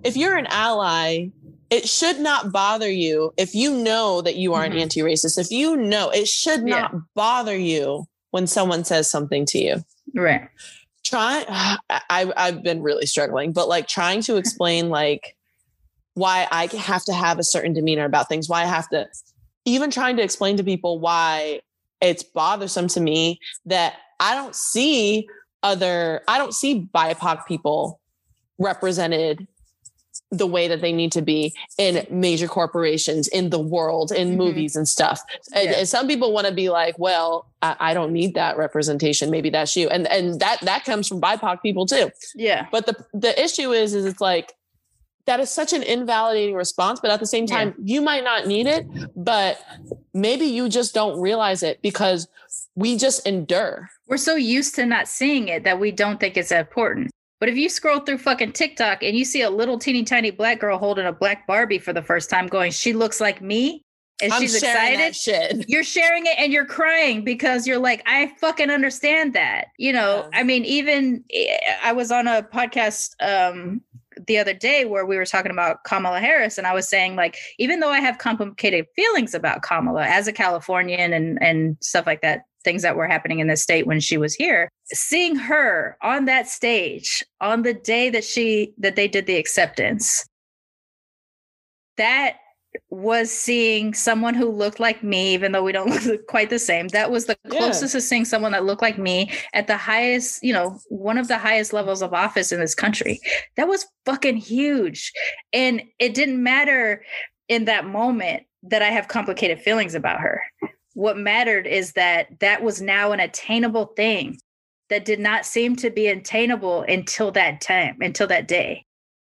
if you're an ally, it should not bother you if you know that you are Mhm. an anti-racist. If you know, it should not bother you when someone says something to you. Right. Try I I've been really struggling, but like trying to explain like why I have to have a certain demeanor about things, why I have to even trying to explain to people why it's bothersome to me that I don't see other I don't see BIPOC people represented the way that they need to be in major corporations in the world in Mhm. movies and stuff and, Yeah. and some people want to be like well I, I don't need that representation maybe that's you and and that that comes from bipoc people too Yeah. but the the issue is is it's like that is such an invalidating response but at the same time you might not need it but maybe you just don't realize it because we just endure We're so used to not seeing it that we don't think it's important. But if you scroll through fucking TikTok and you see a little teeny tiny black girl holding a black Barbie for the first time going, she looks like me, and I'm she's excited. you're sharing it and you're crying because you're like, I fucking understand that. You know, Yeah. I mean, even eh, I was on a podcast um the other day where we were talking about Kamala Harris, and I was saying, like, even though I have complicated feelings about Kamala as a Californian and and stuff like that, things that were happening in the state when she was here, seeing her on that stage on the day that she that they did the acceptance, that was seeing someone who looked like me, even though we don't look quite the same. That was the Yeah. closest to seeing someone that looked like me at the highest, you know, one of the highest levels of office in this country. That was fucking huge. And it didn't matter in that moment that I have complicated feelings about her. What mattered is that that was now an attainable thing that did not seem to be attainable until that time, until that day.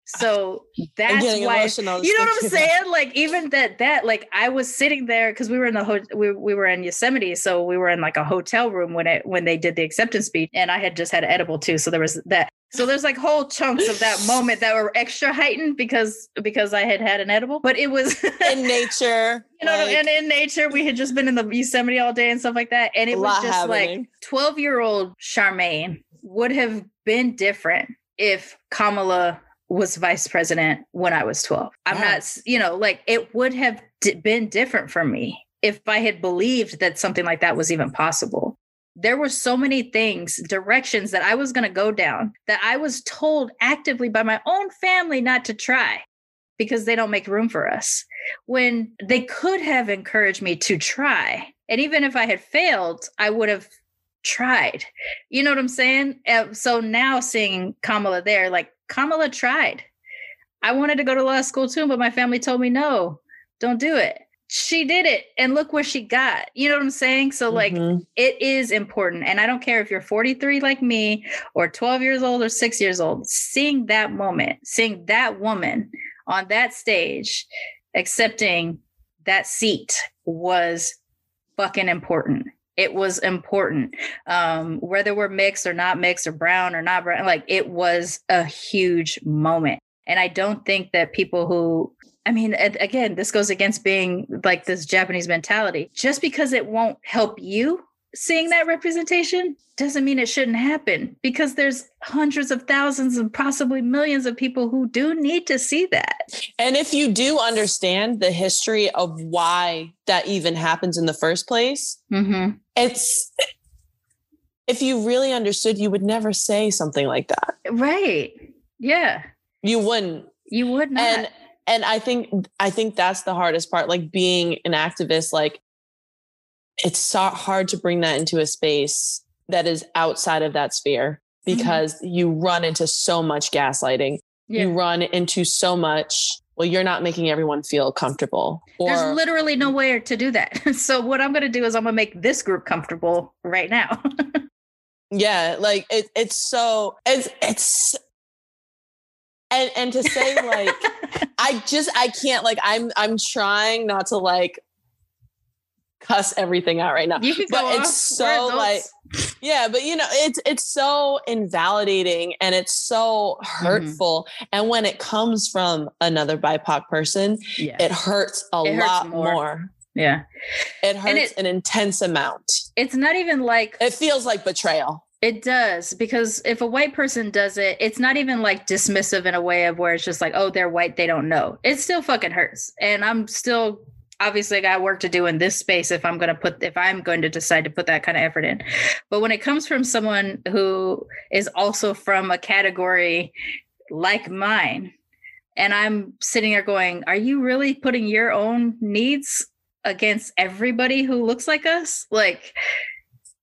So that's why you know what I'm saying? Like even that that like I was sitting there because we were in the ho- we we were in Yosemite, so we were in like a hotel room when it when they did the acceptance speech, and I had just had an edible too, so there was that. So there's like whole chunks of that moment that were extra heightened because because I had had an edible, but it was in nature you know, like, and in nature, we had just been in the Yosemite all day and stuff like that. And it was just like 12 year old Sharmane would have been different if Kamala was vice president when I was 12. I'm Yeah. not, you know, like it would have d- been different for me if I had believed that something like that was even possible. There were so many things, directions that I was going to go down that I was told actively by my own family not to try because they don't make room for us when they could have encouraged me to try. And even if I had failed, I would have tried. You know what I'm saying? So now seeing Kamala there, like Kamala tried. I wanted to go to law school too, but my family told me no, don't do it. She did it and look where she got. You know what I'm saying? So, like, Mhm. it is important. And I don't care if you're 43 like me or 12 years old or six years old, seeing that moment, seeing that woman on that stage accepting that seat was fucking important. It was important. Um, whether we're mixed or not mixed or brown or not brown, like it was a huge moment. And I don't think that people who I mean, again, this goes against being like this Japanese mentality. Just because it won't help you seeing that representation doesn't mean it shouldn't happen because there's hundreds of thousands and possibly millions of people who do need to see that. And if you do understand the history of why that even happens in the first place, Mm-hmm. it's if you really understood, you would never say something like that. Right. Yeah. You wouldn't. You would not. And and I think I think that's the hardest part. Like being an activist, like it's so hard to bring that into a space that is outside of that sphere mm-hmm. because you run into so much gaslighting. yeah. You run into so much. Well, you're not making everyone feel comfortable. Or There's literally no way to do that. So what I'm going to do is I'm going to make this group comfortable right now. yeah like it, it's so it's it's and and to say like i just i can't like i'm i'm trying not to like cuss everything out right now you but go it's. So like yeah but you know it's it's so invalidating and it's so Mm-hmm. hurtful and when it comes from another bipoc person yeah. it hurts a It hurts lot more. more. yeah. it hurts it- an intense amount It's not even like it feels like betrayal It does because if a white person does it, it's not even like dismissive in a way of where it's just like, oh, they're white, they don't know. It still fucking hurts. And I'm still obviously I got work to do in this space if I'm going to put if I'm going to decide to put that kind of effort in. But when it comes from someone who is also from a category like mine, and I'm sitting there going, "Are you really putting your own needs against everybody who looks like us? Like,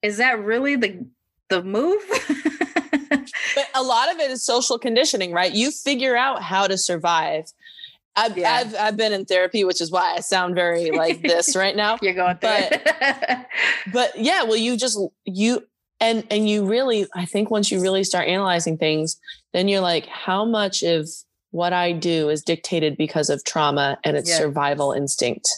is that really the the move?" but a lot of it is social conditioning, right? You figure out how to survive. I've, Yeah. I've, I've been in therapy, which is why I sound very like this right now. You're going through But- it. but yeah well you just you and and you really i think once you really start analyzing things then you're like how much of what i do is dictated because of trauma and its survival instinct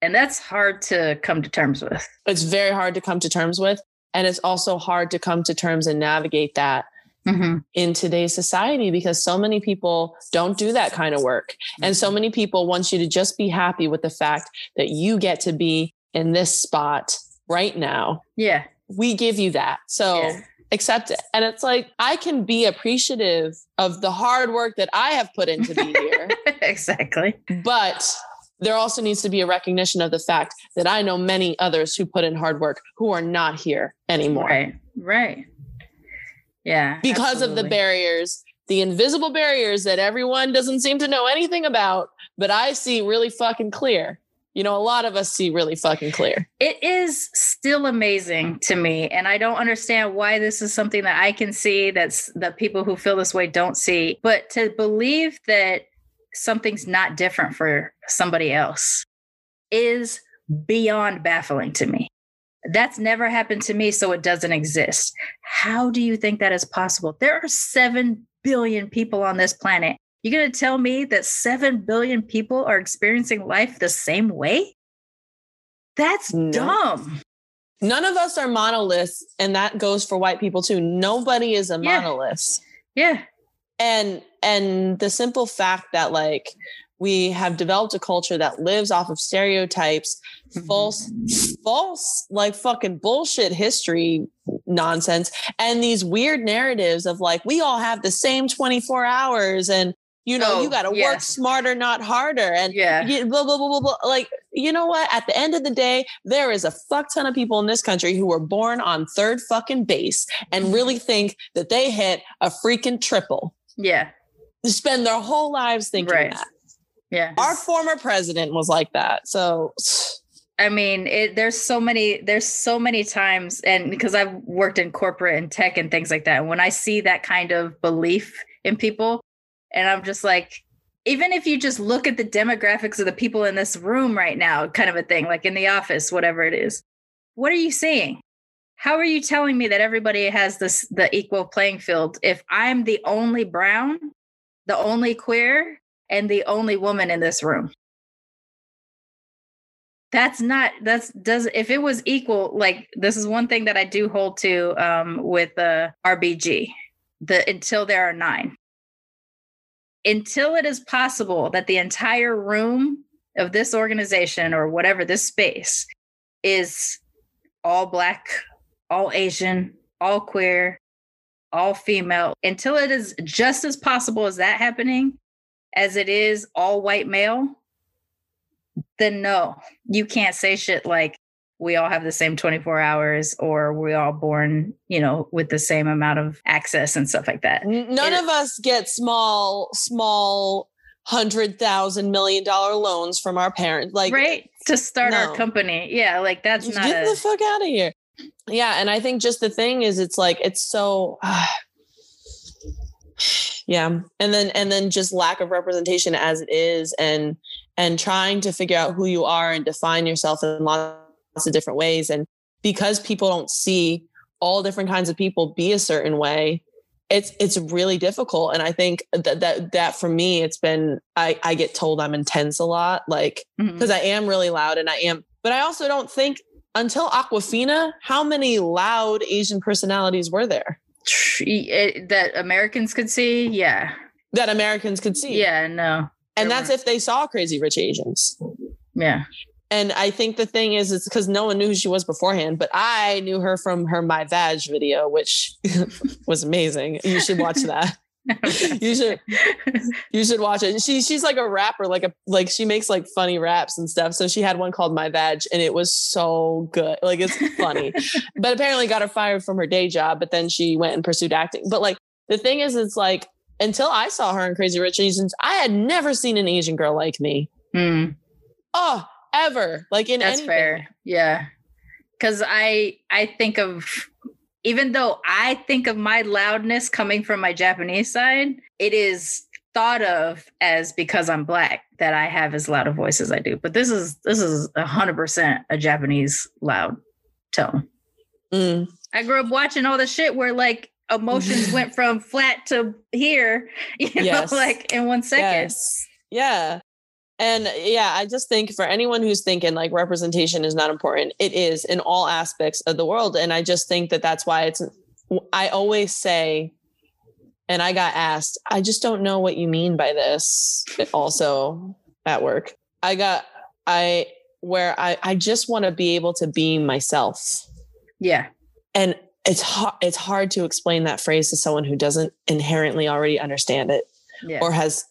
and that's hard to come to terms with. it's very hard to come to terms with and it's also hard to come to terms and navigate that Mm-hmm. in today's society because so many people don't do that kind of work. And so many people want you to just be happy with the fact that you get to be in this spot right now. Yeah. We give you that. So Yeah. accept it. And it's like, I can be appreciative of the hard work that I have put in to be here, exactly. but there also needs to be a recognition of the fact that I know many others who put in hard work who are not here anymore Right. Right. Yeah. because of the barriers, the invisible barriers that everyone doesn't seem to know anything about, but I see really fucking clear. You know, a lot of us see really fucking clear. It is still amazing to me, and I don't understand why this is something that I can see that's that people who feel this way don't see. But to believe that something's not different for somebody else is beyond baffling to me. That's never happened to me, so it doesn't exist. How do you think that is possible? There are 7 billion people on this planet. You're going to tell me that 7 billion people are experiencing life the same way? That's No. dumb. None of us are monoliths, and that goes for white people too. Nobody is a Yeah. monolith. Yeah. and and the simple fact that like we have developed a culture that lives off of stereotypes mm-hmm. false false like fucking bullshit history nonsense and these weird narratives of like we all have the same 24 hours and you know Oh, you got to work smarter not harder and Yeah. blah, blah, blah, blah, blah. Like, you know what? At the end of the day, there is a fuck ton of people in this country who were born on third fucking base and mm-hmm. really think that they hit a freaking triple. Yeah. Spend their whole lives thinking Right. that. Yeah. Our former president was like that. So, I mean, it, there's so many, there's so many times, and because I've worked in corporate and tech and things like that, and when I see that kind of belief in people, and I'm just like, even if you just look at the demographics of the people in this room right now, kind of a thing, like in the office, whatever it is, what are you seeing? How are you telling me that everybody has this the equal playing field if I'm the only brown, the only queer, and the only woman in this room? that's not that's does if it was equal like this is one thing that i do hold to um with uh rbg the until there are nine until it is possible that the entire room of this organization or whatever this space is all black all asian all queer all female until it is just as possible as that happening as it is all white male then no, you can't say shit like we all have the same 24 hours or we all born, you know, with the same amount of access and stuff like that. none It- of us get small, small hundred thousand million dollar loans from our parents. Like, right? To start no. our company. Yeah, like that's Just not get a the fuck out of here. Yeah, and I think just the thing is, it's like it's so. Ah, yeah, and then and then just lack of representation as it is, and and trying to figure out who you are and define yourself in lots of different ways, and because people don't see all different kinds of people be a certain way it's it's really difficult and i think that that that for me it's been i i get told i'm intense a lot like mm-hmm. because I am really loud and I am, but I also don't think until Awkwafina, how many loud Asian personalities were there It- eh, that Americans could see. Yeah. that Americans could see? Yeah, no. And that's weren't. if they saw Crazy Rich Asians. Yeah. and I think the thing is, it's because no one knew who she was beforehand, but I knew her from her My Vag video, which was amazing. You should watch that. you should you should watch it. She she's like a rapper, like a like she makes like funny raps and stuff. So she had one called My Vag, and it was so good. Like it's funny, but apparently got her fired from her day job. But then she went and pursued acting. But like the thing is, it's like until I saw her in Crazy Rich Asians, I had never seen an Asian girl like me. Hmm. Oh, ever like in That's anything. fair. Yeah. Cause I I think of even though I think of my loudness coming from my Japanese side, it is thought of as because I'm black that I have as loud a voice as I do. But this is this is a hundred percent a Japanese loud tone. Mm. I grew up watching all the shit where like emotions went from flat to here, you know, Yes. like in one second. Yes. Yeah. And yeah, I just think for anyone who's thinking like representation is not important, it is in all aspects of the world. And I just think that that's why it's, I always say, and I got asked, I just don't know what you mean by this also at work. I got, I, where I, I just want to be able to be myself. Yeah. And it's hard, it's hard to explain that phrase to someone who doesn't inherently already understand it Yeah. or has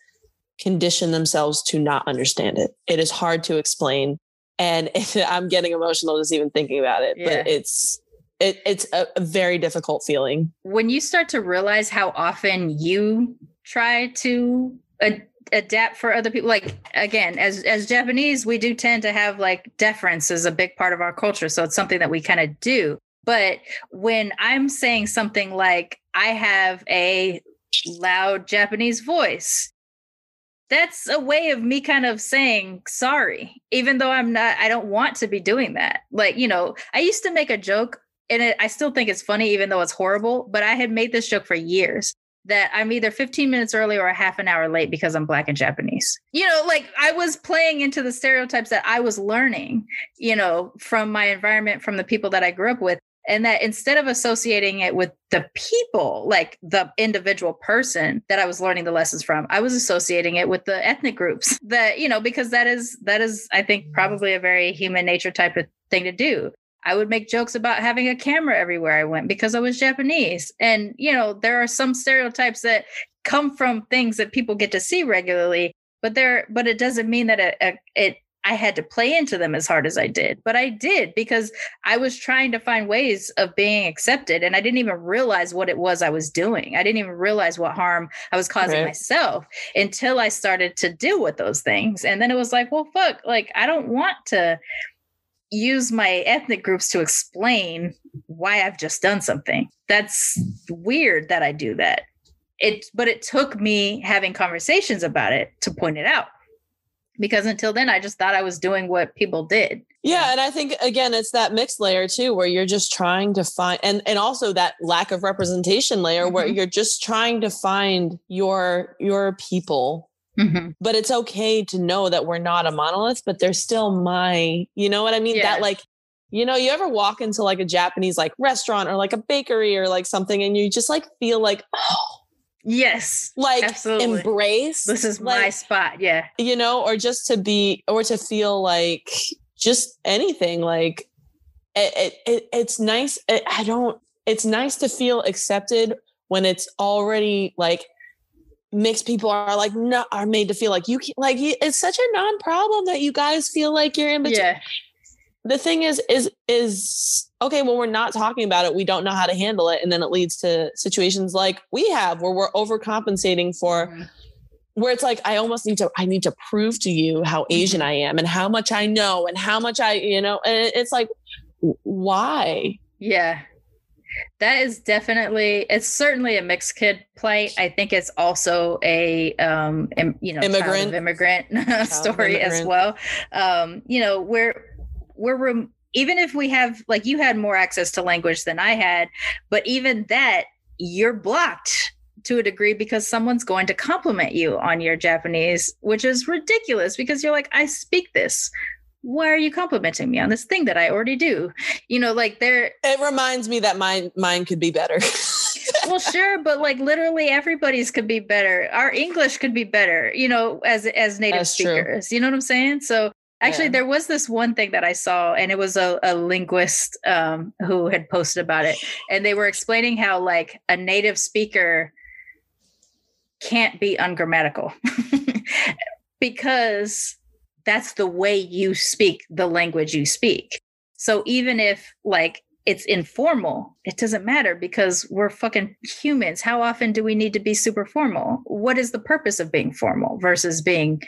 conditioned themselves to not understand it. It is hard to explain. And I'm getting emotional just even thinking about it, Yeah. but it's, it, it's a, a very difficult feeling. when you start to realize how often you try to ad- adapt for other people like again as as japanese we do tend to have like deference is a big part of our culture so it's something that we kind of do but when i'm saying something like i have a loud japanese voice that's a way of me kind of saying sorry even though i'm not i don't want to be doing that like you know i used to make a joke and it, I still think it's funny, even though it's horrible. But I had made this joke for years that I'm either 15 minutes early or a half an hour late because I'm black and Japanese. You know, like I was playing into the stereotypes that I was learning, you know, from my environment, from the people that I grew up with. And that instead of associating it with the people, like the individual person that I was learning the lessons from, I was associating it with the ethnic groups that, you know, because that is, that is, I think, mm. probably a very human nature type of thing to do. I would make jokes about having a camera everywhere I went because I was Japanese. And, you know, there are some stereotypes that come from things that people get to see regularly, but there, but it doesn't mean that it, it, it I had to play into them as hard as I did, but I did because I was trying to find ways of being accepted. And I didn't even realize what it was I was doing. I didn't even realize what harm I was causing Right. myself until I started to deal with those things. And then it was like, well, fuck, like I don't want to use my ethnic groups to explain why I've just done something. That's weird that I do that. It but it took me having conversations about it to point it out. Because until then I just thought I was doing what people did. Yeah, and I think again it's that mixed layer too where you're just trying to find and and also that lack of representation layer where Mhm. you're just trying to find your your people. But it's okay to know that we're not a monolith, but they're still my, you know what I mean? Yeah. That like you know, you ever walk into like a Japanese like restaurant or like a bakery or like something and you just like feel like oh, Yes. like Absolutely. embrace. This is my spot. Yeah. you know, or just to be, or to feel like just anything. Like it, it, it it's nice. It, I don't. It's nice to feel accepted when it's already like mixed people are like not are made to feel like you can, like it's such a non-problem that you guys feel like you're in between Yeah. The thing is is is okay when we're not talking about it we don't know how to handle it and then it leads to situations like we have where we're overcompensating for Mhm. where it's like i almost need to i need to prove to you how asian i am and how much i know and how much i you know and it's like why Yeah. That is definitely it's certainly a mixed kid plight. I think it's also a um you know Immigrant. immigrant story as immigrant. well. Um you know, we're we're rem- even if we have like you had more access to language than I had, but even that you're blocked to a degree because someone's going to compliment you on your Japanese, which is ridiculous because you're like I speak this. Why are you complimenting me on this thing that I already do? You know, like there it reminds me that mine mine could be better well sure but like literally everybody's could be better our english could be better you know as as native That's true. speakers you know what i'm saying so Actually, Yeah. there was this one thing that I saw, and it was a, a linguist um, who had posted about it, and they were explaining how like a native speaker can't be ungrammatical because that's the way you speak the language you speak. So even if like it's informal, it doesn't matter because we're fucking humans. How often do we need to be super formal? What is the purpose of being formal versus being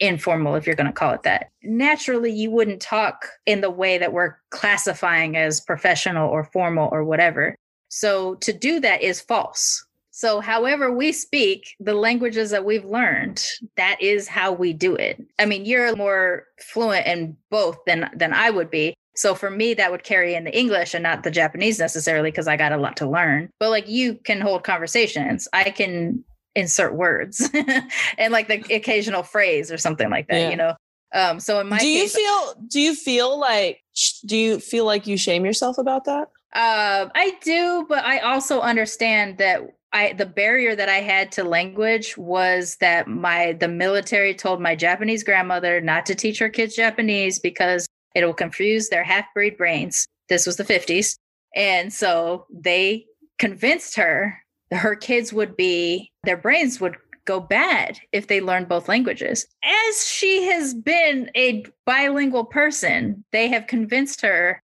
informal, if you're going to call it that? Naturally, you wouldn't talk in the way that we're classifying as professional or formal or whatever. So to do that is false. So, however we speak, the languages that we've learned, that is how we do it. I mean, you're more fluent in both than than I would be. So for me, that would carry in the English and not the Japanese necessarily because I got a lot to learn. But like you can hold conversations. I can insert words and like the occasional phrase or something like that, Yeah. you know. Um, so in my do you feel do you feel like do you feel like you shame yourself about that? Uh, I do, but I also understand that I the barrier that I had to language was that my the military told my Japanese grandmother not to teach her kids Japanese because it will confuse their half breed brains. This was the 50s. And so they convinced her her kids would be their brains would go bad if they learned both languages. As she has been a bilingual person, they have convinced her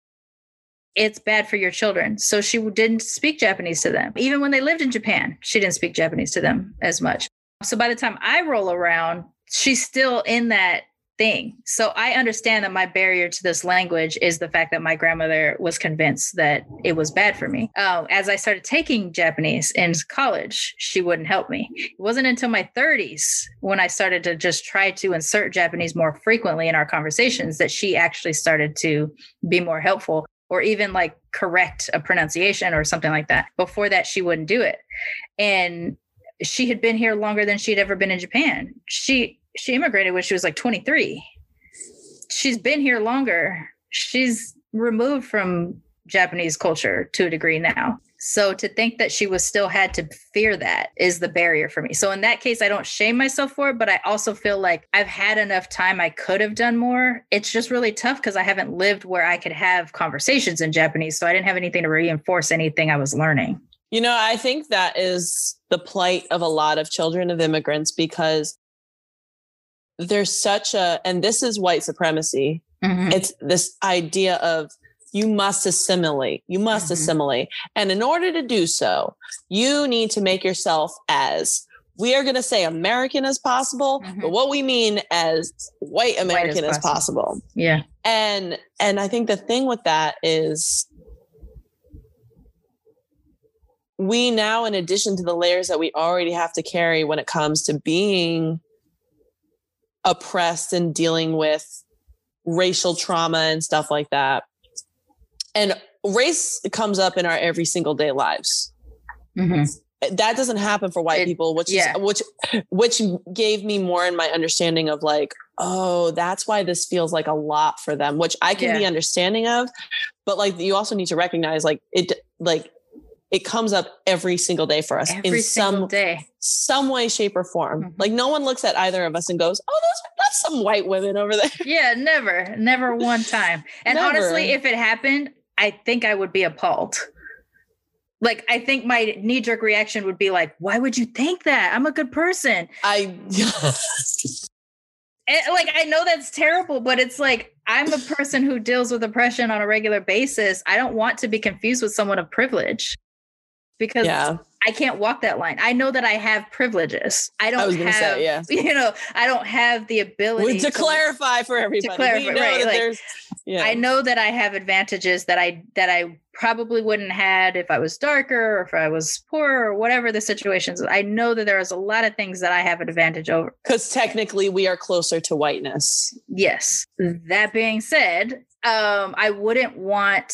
it's bad for your children. So she didn't speak Japanese to them. Even when they lived in Japan, she didn't speak Japanese to them as much. So by the time I roll around, she's still in that thing. So I understand that my barrier to this language is the fact that my grandmother was convinced that it was bad for me. Uh, as I started taking Japanese in college, she wouldn't help me. It wasn't until my 30s when I started to just try to insert Japanese more frequently in our conversations that she actually started to be more helpful or even like correct a pronunciation or something like that. Before that, she wouldn't do it. And she had been here longer than she'd ever been in Japan. She she immigrated when she was like 23. She's been here longer. She's removed from Japanese culture to a degree now. So to think that she was still had to fear that is the barrier for me. So in that case, I don't shame myself for it, but I also feel like I've had enough time. I could have done more. It's just really tough because I haven't lived where I could have conversations in Japanese. So I didn't have anything to reinforce anything I was learning. You know, I think that is the plight of a lot of children of immigrants because there's such a, and this is white supremacy. It's this idea of you must assimilate, you must Mhm. assimilate. And in order to do so, you need to make yourself as we are going to say American as possible, Mhm. but what we mean as white American as possible. possible Yeah. and and i think the thing with that is we now in addition to the layers that we already have to carry when it comes to being oppressed and dealing with racial trauma and stuff like that and race comes up in our every single day lives Mhm. that doesn't happen for white It- people which yeah. is which which gave me more in my understanding of like oh that's why this feels like a lot for them which i can be understanding of but like you also need to recognize like it like it comes up every single day for us Every in some day. some way shape or form Mhm. like no one looks at either of us and goes oh those that's some white women over there Yeah, never, never one time. And honestly, if it happened, I think I would be appalled. Like, I think my knee jerk reaction would be like, why would you think that? I'm a good person. i And, like, I know that's terrible, but it's like, I'm a person who deals with oppression on a regular basis. I don't want to be confused with someone of privilege because yeah I can't walk that line. I know that I have privileges. I don't I was gonna have, say, yeah. you know, I don't have the ability to clarify for everybody To clarify, we know right, that like, there's yeah I know that I have advantages that I that I probably wouldn't had if I was darker or if I was poorer or whatever the situations. I know that there is a lot of things that I have an advantage over. because technically we are closer to whiteness Yes. That being said, um, I wouldn't want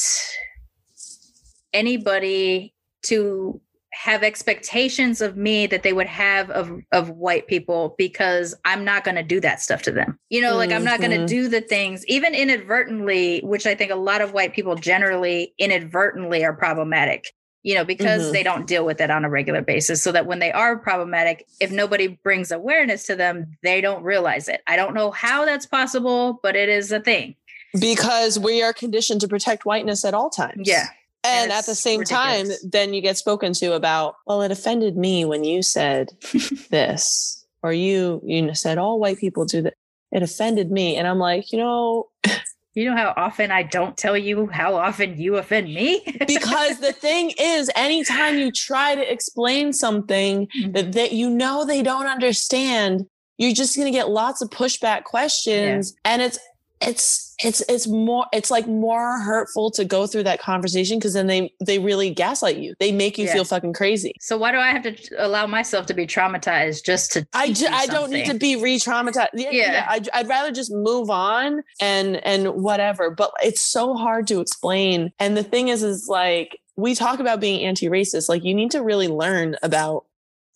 anybody to have expectations of me that they would have of of white people because I'm not going to do that stuff to them. You know, like I'm not going to Mhm. do the things even inadvertently, which I think a lot of white people generally inadvertently are problematic. you know, because Mhm. they don't deal with it on a regular basis. So that when they are problematic, if nobody brings awareness to them, they don't realize it. I don't know how that's possible, but it is a thing. because we are conditioned to protect whiteness at all times. Yeah. And at the same time, then you get spoken to about, well, it offended me when you said this, or you you said all white people do that. It offended me, and I'm like, you know, You know how often I don't tell you how often you offend me? because the thing is, anytime you try to explain something mm-hmm. that, that you know they don't understand, you're just going to get lots of pushback questions, and it's it's it's it's more it's like more hurtful to go through that conversation because then they they really gaslight you. They make you Yeah. feel fucking crazy. so why do I have to allow myself to be traumatized just to I, ju- I don't need to be re-traumatized. Yeah, Yeah. yeah. I'd, I'd rather just move on and and whatever. But it's so hard to explain. And the thing is, is like we talk about being anti-racist. Like you need to really learn about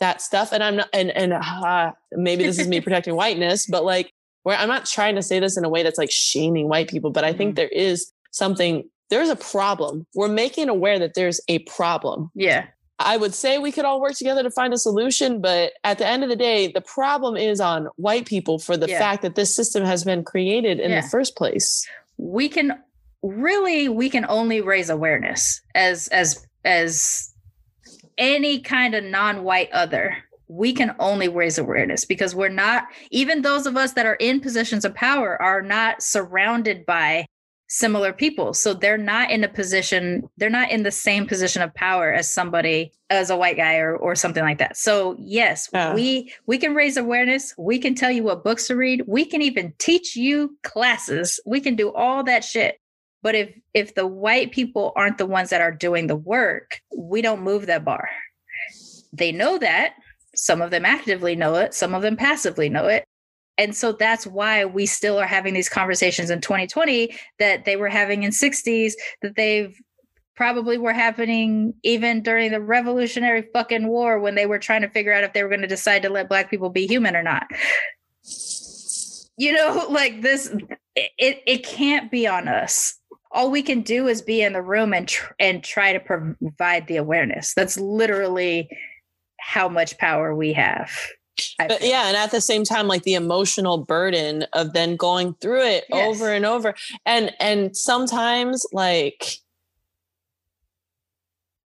that stuff. And I'm not. And and uh, maybe this is me protecting whiteness, but like where I'm not trying to say this in a way that's like shaming white people. But I think Mhm. there is something. There's a problem. We're making aware that there's a problem. Yeah. I would say we could all work together to find a solution, but at the end of the day, the problem is on white people for the Yeah. fact that this system has been created in Yeah. the first place. we can really we can only raise awareness as as as any kind of non-white other we can only raise awareness because we're not even those of us that are in positions of power are not surrounded by similar people. So they're not in a position they're not in the same position of power as somebody as a white guy or or something like that. So yes we we can raise awareness. We can tell you what books to read. We can even teach you classes. We can do all that shit. But if if the white people aren't the ones that are doing the work we don't move that bar. They know that some of them actively know it some of them passively know it. And so that's why we still are having these conversations in 2020 that they were having in 60s that they've probably were happening even during the revolutionary fucking war when they were trying to figure out if they were going to decide to let black people be human or not. You know like this it it can't be on us. All we can do is be in the room and tr- and try to provide the awareness. That's literally how much power we have But yeah, and at the same time, like the emotional burden of then going through it Yes. over and over. And and sometimes like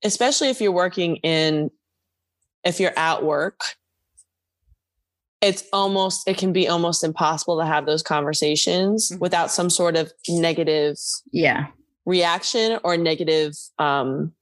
especially if you're working in if you're at work, it's almost it can be almost impossible to have those conversations Mhm. without some sort of negative yeah reaction or negative um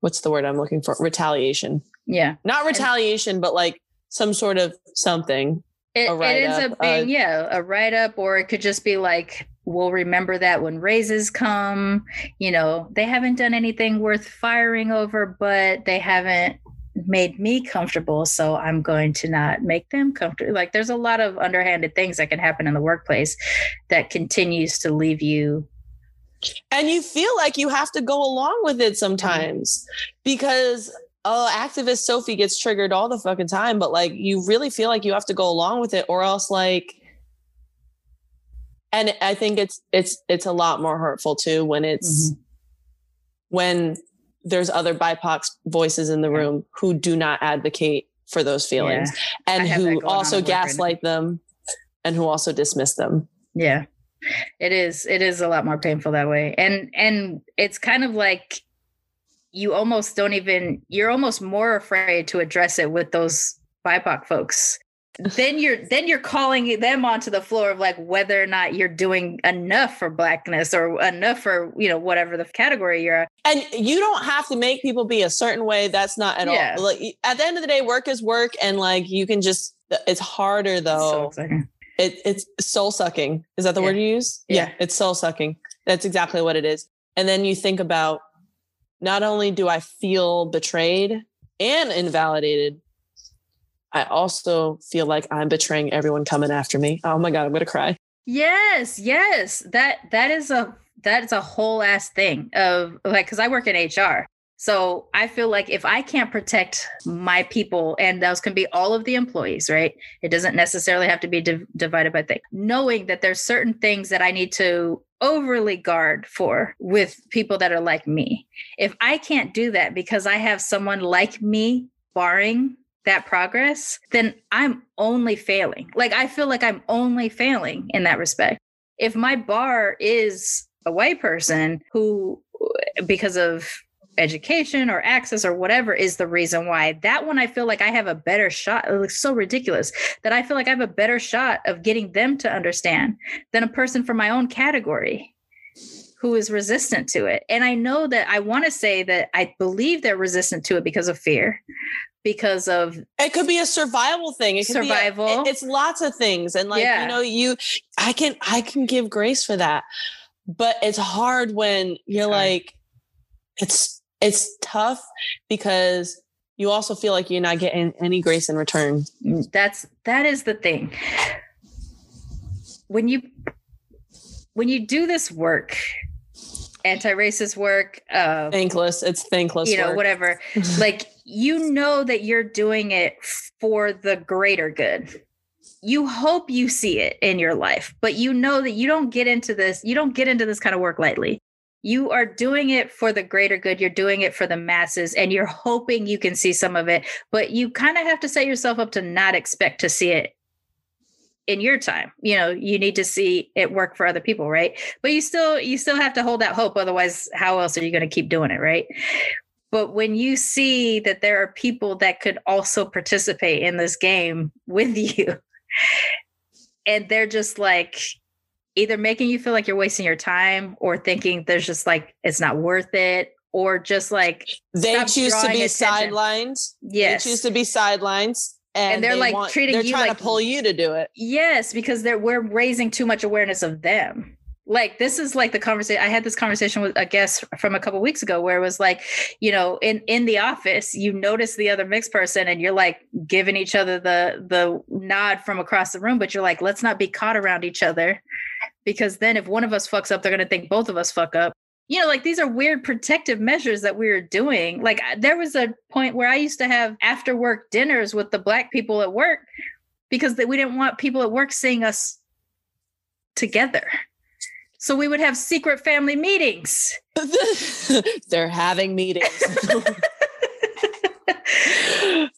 what's the word i'm looking for retaliation yeah not retaliation but like some sort of something It, it ends write-up, up being, uh, yeah, a write up, or it could just be like, we'll remember that when raises come. You know, they haven't done anything worth firing over, but they haven't made me comfortable. So I'm going to not make them comfortable. Like, there's a lot of underhanded things that can happen in the workplace that continues to leave you. And you feel like you have to go along with it sometimes because oh activist sophie gets triggered all the fucking time but like you really feel like you have to go along with it or else like and i think it's it's it's a lot more hurtful too when it's when there's other bipoc voices in the Yeah. room who do not advocate for those feelings I and who also right gaslight them and who also dismiss them. Yeah. It is it is a lot more painful that way. And and it's kind of like you almost don't even you're almost more afraid to address it with those BIPOC folks. Then you're then you're calling them onto the floor of like whether or not you're doing enough for blackness or enough for, you know, whatever the category you're at. and you don't have to make people be a certain way that's not at Yeah. all like at the end of the day work is work and like you can just it's harder though like, it, it's soul sucking is that the Yeah. word you use Yeah. it's soul sucking that's exactly what it is and then you think about not only do i feel betrayed and invalidated i also feel like i'm betraying everyone coming after me oh my god i'm gonna cry Yes, yes. That that is a that is a whole ass thing of like because I work in HR. So I feel like if I can't protect my people, and those can be all of the employees, right? It doesn't necessarily have to be div- divided by things. Knowing that there's certain things that I need to overly guard for with people that are like me. If I can't do that because I have someone like me barring that progress, then I'm only failing. Like I feel like I'm only failing in that respect. If my bar is a white person who, because of education or access or whatever is the reason why. That one i feel like i have a better shot it looks so ridiculous that i feel like i have a better shot of getting them to understand than a person from my own category who is resistant to it. And i know that i want to say that i believe they're resistant to it because of fear because of it could be a survival thing. It could survival be a, it's lots of things and like yeah. you know you i can i can give grace for that but it's hard when you're like it's it's tough because you also feel like you're not getting any grace in return. That's that is the thing. When you when you do this work, anti-racist work, uh thankless, it's thankless. You know, work. whatever. like you know that you're doing it for the greater good. You hope you see it in your life, but you know that you don't get into this, you don't get into this kind of work lightly you are doing it for the greater good. You're doing it for the masses and you're hoping you can see some of it but you kind of have to set yourself up to not expect to see it in your time. You know you need to see it work for other people right? But you still you still have to hold that hope otherwise how else are you going to keep doing it right? But when you see that there are people that could also participate in this game with you and they're just like either making you feel like you're wasting your time or thinking there's just like it's not worth it or just like they choose to be attention. sidelines. Yes. They choose to be sidelines. And, and they're they like want, treating they're you trying like to pull you to do it. Yes, because they're we're raising too much awareness of them. Like this is like the conversation I had this conversation with a guest from a couple weeks ago where it was like, you know, in in the office, you notice the other mixed person and you're like giving each other the the nod from across the room, but you're like, let's not be caught around each other because then if one of us fucks up, they're going to think both of us fuck up. You know, like these are weird protective measures that we were doing. Like there was a point where I used to have after work dinners with the black people at work because we didn't want people at work seeing us together. So we would have secret family meetings. They're having meetings. but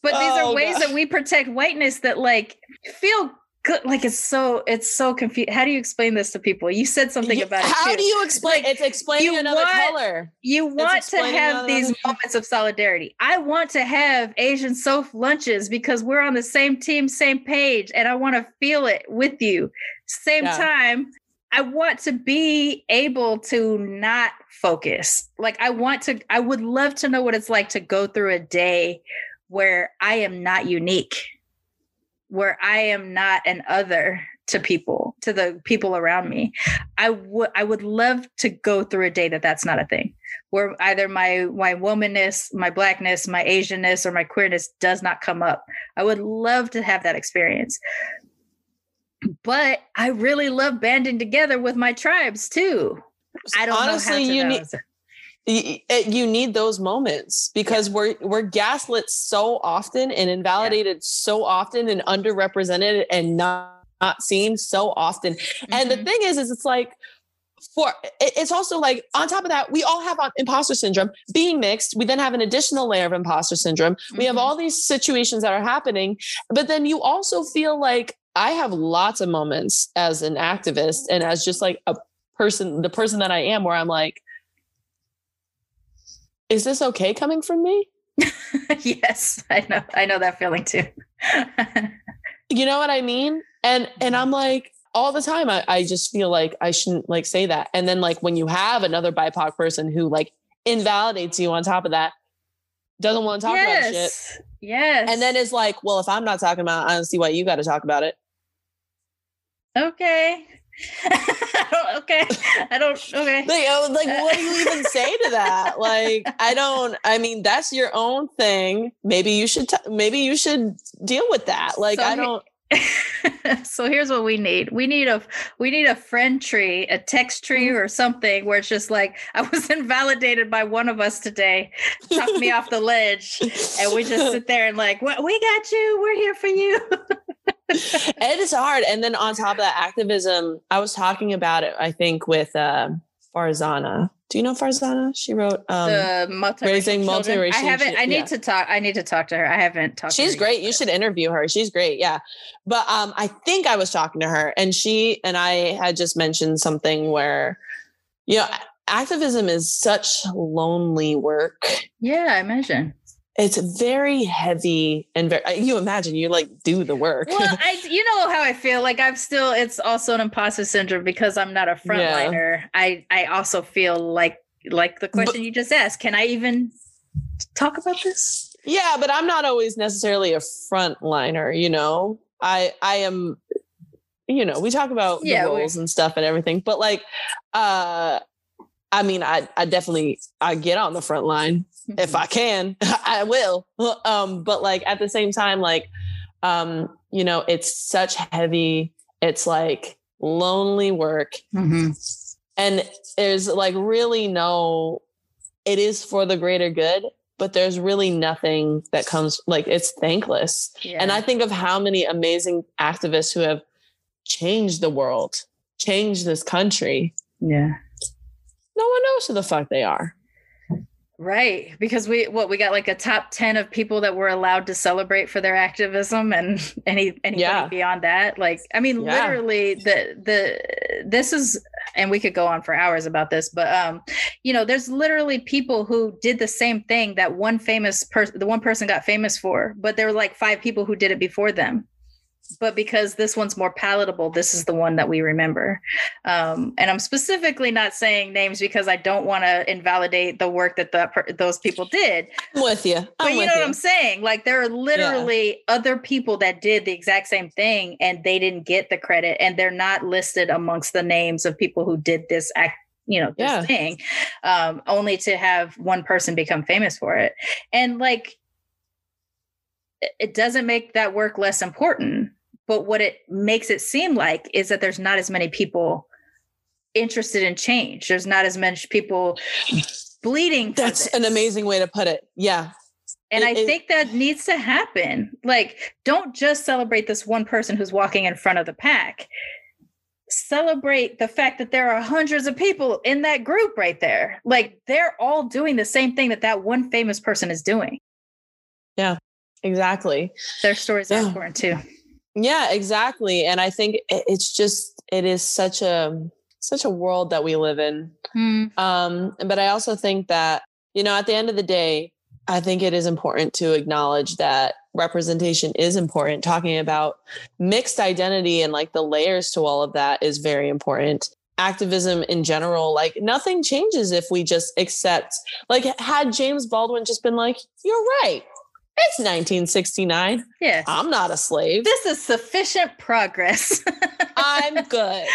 these oh, are ways God. that we protect whiteness that like feel good like it's so it's so confused how do you explain this to people? You said something you, about it how do you explain like, it's explaining another want, color. you want to have these moments of solidarity. I want to have Asian Soph lunches because we're on the same team same page and i want to feel it with you. Same yeah. time i want to be able to not focus. Like i want to i would love to know what it's like to go through a day where i am not unique where I am not an other to people, to the people around me. I would I would love to go through a day that that's not a thing, where either my my womanness, my blackness, my Asianness, or my queerness does not come up. I would love to have that experience. But I really love banding together with my tribes too. I don't Honestly, know how to you need you need those moments because yeah. we're we're gaslit so often and invalidated yeah. so often and underrepresented and not, not seen so often. Mm-hmm. And the mm-hmm. thing is, is it's like for it's also like on top of that, we all have imposter syndrome. Being mixed, we then have an additional layer of imposter syndrome. Mm-hmm. We have mm-hmm. all these situations that are happening, but then you also feel like I have lots of moments as an activist and as just like a person, the person that I am, where I'm like, is this okay coming from me? yes, I know. I know that feeling too. you know what I mean? And and I'm like all the time I, I just feel like I shouldn't like say that. And then like when you have another BIPOC person who like invalidates you on top of that, doesn't want to talk yes. about shit. Yes. And then it's like, well, if I'm not talking about it, I don't see why you got to talk about it. Okay. okay. I don't. Okay. Like, I was like, what do you even say to that? Like, I don't. I mean, that's your own thing. Maybe you should. T- maybe you should deal with that. Like, so I don't. so here's what we need. We need a we need a friend tree, a text tree mm-hmm. or something where it's just like I was invalidated by one of us today. Talk me off the ledge. And we just sit there and like, "What we got you. We're here for you." it is hard. And then on top of that activism, I was talking about it, I think, with uh, Farzana. Do you know Farzana? She wrote um, the multiracial Raising children. Multiracial I haven't. I need yeah. to talk. I need to talk to her. I haven't talked. to She's great. yet. You should interview her. She's great. Yeah. But um, I think I was talking to her and she and I had just mentioned something where, you know, activism is such lonely work. Yeah, I imagine. It's very heavy and very, you imagine you like do the work. Well, I you know how I feel. Like I'm still. It's also an imposter syndrome because I'm not a Yeah. frontliner. I I also feel like like the question you just asked. Can I even talk about this? yeah, but I'm not always necessarily a frontliner, you know, I, I am, you know, we talk about Yeah, the roles and stuff and everything, but like, uh, I mean, I, I definitely, I get on the front line if I can, I will. Um, but like at the same time, like, um, you know, it's such heavy, it's like lonely work. Mhm. And there's like really no, it is for the greater good, but there's really nothing that comes like it's thankless. Yeah. And I think of how many amazing activists who have changed the world, changed this country. yeah. No one knows who the fuck they are. Right, because we what we got like a top ten of people that were allowed to celebrate for their activism, and any anybody Yeah. beyond that, like I mean, Yeah. literally the the this is, and we could go on for hours about this, but um, you know, there's literally people who did the same thing that one famous person, the one person got famous for, but there were like five people who did it before them. But because this one's more palatable, this is the one that we remember. Um, and I'm specifically not saying names because I don't want to invalidate the work that the, those people did. I'm with you. I'm But you know what I'm saying? Like there are literally other people that did the exact same thing and they didn't get the credit and they're not listed amongst the names of people who did this act, you know, this Yeah. thing. Um, only to have one person become famous for it. And like it doesn't make that work less important, but what it makes it seem like is that there's not as many people interested in change. There's not as much people bleeding. That's this. an amazing way to put it. Yeah. And It- I it- think that needs to happen. Like, don't just celebrate this one person who's walking in front of the pack. Celebrate the fact that there are hundreds of people in that group right there. Like, they're all doing the same thing that that one famous person is doing. Yeah, exactly. Their stories are important too. Yeah, exactly. And I think it's just it is such a such a world that we live in. Um, but I also think that, you know, at the end of the day, I think it is important to acknowledge that representation is important. Talking about mixed identity and like the layers to all of that is very important. Activism in general, like nothing changes if we just accept, like, had James Baldwin just been like, you're right, it's 1969, Yes. I'm not a slave, This is sufficient progress. I'm good.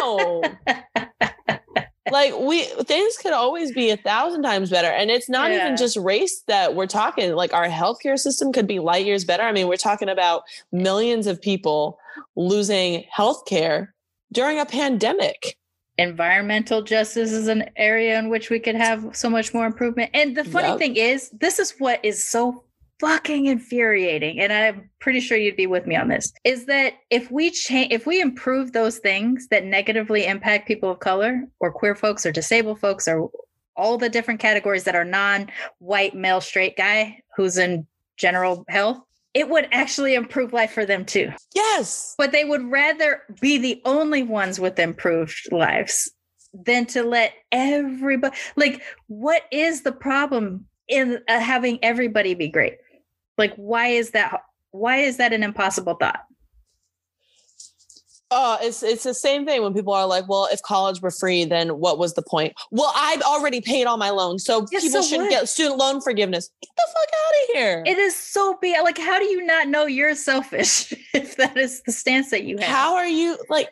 No. like we things could always be a thousand times better and it's not Yeah. even just race that we're talking like our healthcare system could be light years better i mean we're talking about millions of people losing healthcare during a pandemic environmental justice is an area in which we could have so much more improvement. And the funny Yep. thing is, this is what is so fucking infuriating and i'm pretty sure you'd be with me on this is that if we change if we improve those things that negatively impact people of color or queer folks or disabled folks or all the different categories that are non-white male straight guy who's in general health it would actually improve life for them too. Yes. But they would rather be the only ones with improved lives than to let everybody like what is the problem in uh, having everybody be great like why is that why is that an impossible thought? Oh it's it's the same thing when people are like well if college were free then what was the point? Well i've already paid all my loans so Yeah, people so shouldn't what? get student loan forgiveness. Get the fuck out of here. It is so bad. Like how do you not know you're selfish if that is the stance that you have? How are you like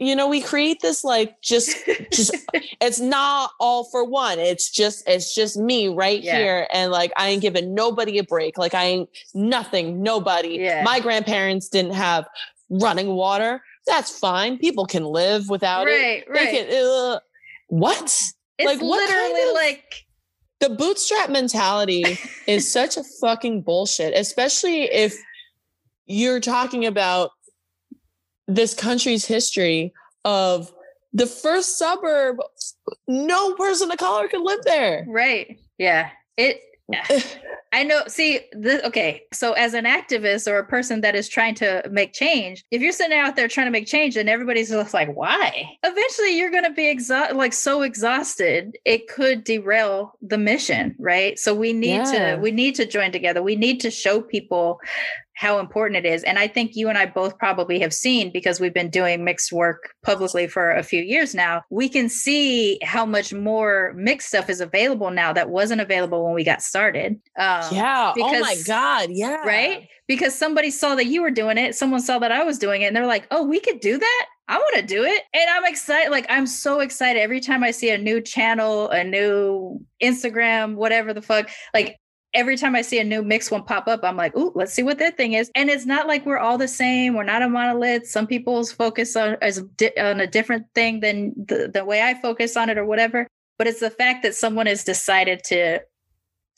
you know, we create this like just just it's not all for one. It's just it's just me right Yeah. here. And like I ain't giving nobody a break. Like I ain't nothing, nobody. Yeah. My grandparents didn't have running water. That's fine. People can live without it. right, They right. can, uh, what? it's like, what kind literally of- like the bootstrap mentality is such a fucking bullshit, especially if you're talking about this country's history of the first suburb, no person of color could live there. right. Yeah. It I know. See, the, okay. So, as an activist or a person that is trying to make change, if you're sitting out there trying to make change and everybody's just like, "Why?" Eventually, you're going to be exhausted, like so exhausted, it could derail the mission, right? So, we need Yeah. to we need to join together. We need to show people how important it is. And I think you and I both probably have seen because we've been doing mixed work publicly for a few years now. We can see how much more mixed stuff is available now that wasn't available when we got started. Um, yeah. oh my because- God. Yeah. Right? Because somebody saw that you were doing it, someone saw that I was doing it, and they're like, oh, we could do that. I want to do it. And I'm excited. Like, I'm so excited every time I see a new channel, a new Instagram, whatever the fuck. Like, every time I see a new mix one pop up, I'm like, ooh, let's see what that thing is. And it's not like we're all the same. We're not a monolith. Some people's focus on is di- on a different thing than the, the way I focus on it or whatever. But it's the fact that someone has decided to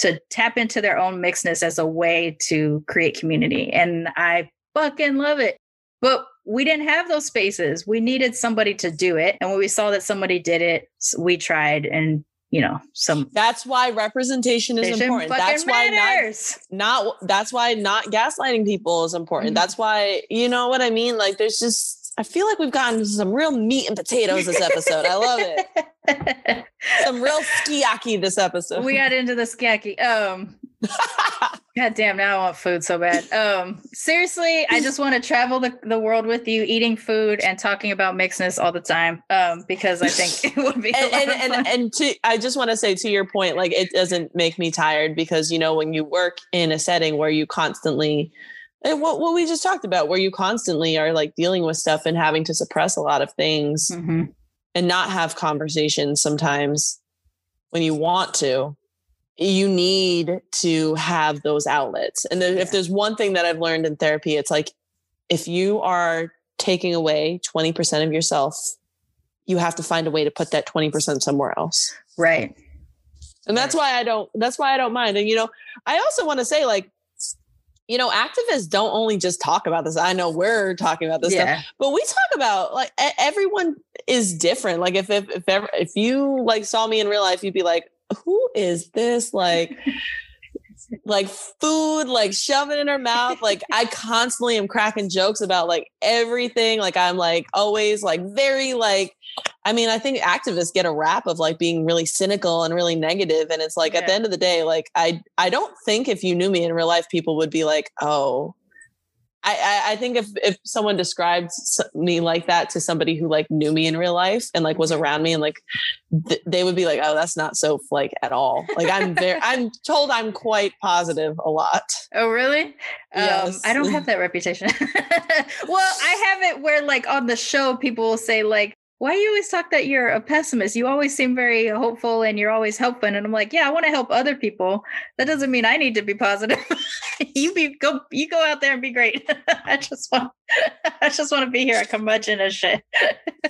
to tap into their own mixedness as a way to create community. And I fucking love it. But we didn't have those spaces. We needed somebody to do it. And when we saw that somebody did it, we tried and you know, some That's why representation is important. fucking That's why not not that's why not gaslighting people is important. Mhm. That's why you know what I mean. Like there's just I feel like we've gotten some real meat and potatoes this episode. I love it. Some real sukiyaki this episode. we got into the sukiyaki. Um, God damn, now I want food so bad. Um, seriously, I just want to travel the, the world with you, eating food and talking about mixedness all the time. Um, because I think it would be and and, and, fun. and to I just want to say to your point, like it doesn't make me tired because you know when you work in a setting where you constantly and what what we just talked about, where you constantly are like dealing with stuff and having to suppress a lot of things Mhm. and not have conversations sometimes when you want to you need to have those outlets. And then if there's one thing that i've learned in therapy it's like if you are taking away 20% of yourself you have to find a way to put that 20% somewhere else. Right. and that's why i don't that's why i don't mind. And you know i also want to say like you know activists don't only just talk about this i know we're talking about this stuff Yeah. but we talk about like everyone is different. Like if if if, ever, if you like saw me in real life you'd be like who is this like like food like shove it in her mouth? Like i constantly am cracking jokes about like everything. Like i'm like always like very like i mean i think activists get a rap of like being really cynical and really negative and it's like at the end of the day like i i don't think if you knew me in real life people would be like oh I, I, I think if, if someone described me like that to somebody who like knew me in real life and like was around me and like th- they would be like oh that's not so like at all like i'm very i'm told i'm quite positive a lot Oh, really? Um, I don't have that reputation. well, I have it where, like, on the show, people will say, like, why do you always talk that you're a pessimist? You always seem very hopeful and you're always helping. And I'm like, yeah, I want to help other people. That doesn't mean I need to be positive. you be go, you go out there and be great. I just want, I just want to be here a curmudgeon and shit.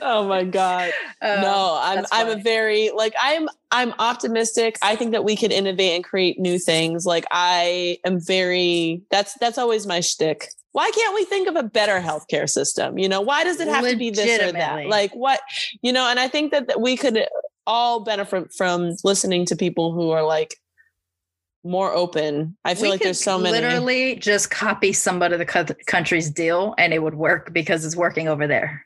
oh my god Um, no i'm i'm a very like i'm i'm optimistic i think that we can innovate and create new things like i am very that's that's always my shtick why can't we think of a better healthcare system? You know why does it have to be this or that? Like what you know and i think that, that we could all benefit from listening to people who are like more open. I feel We like there's so many literally just copy somebody the co- country's deal and it would work because it's working over there.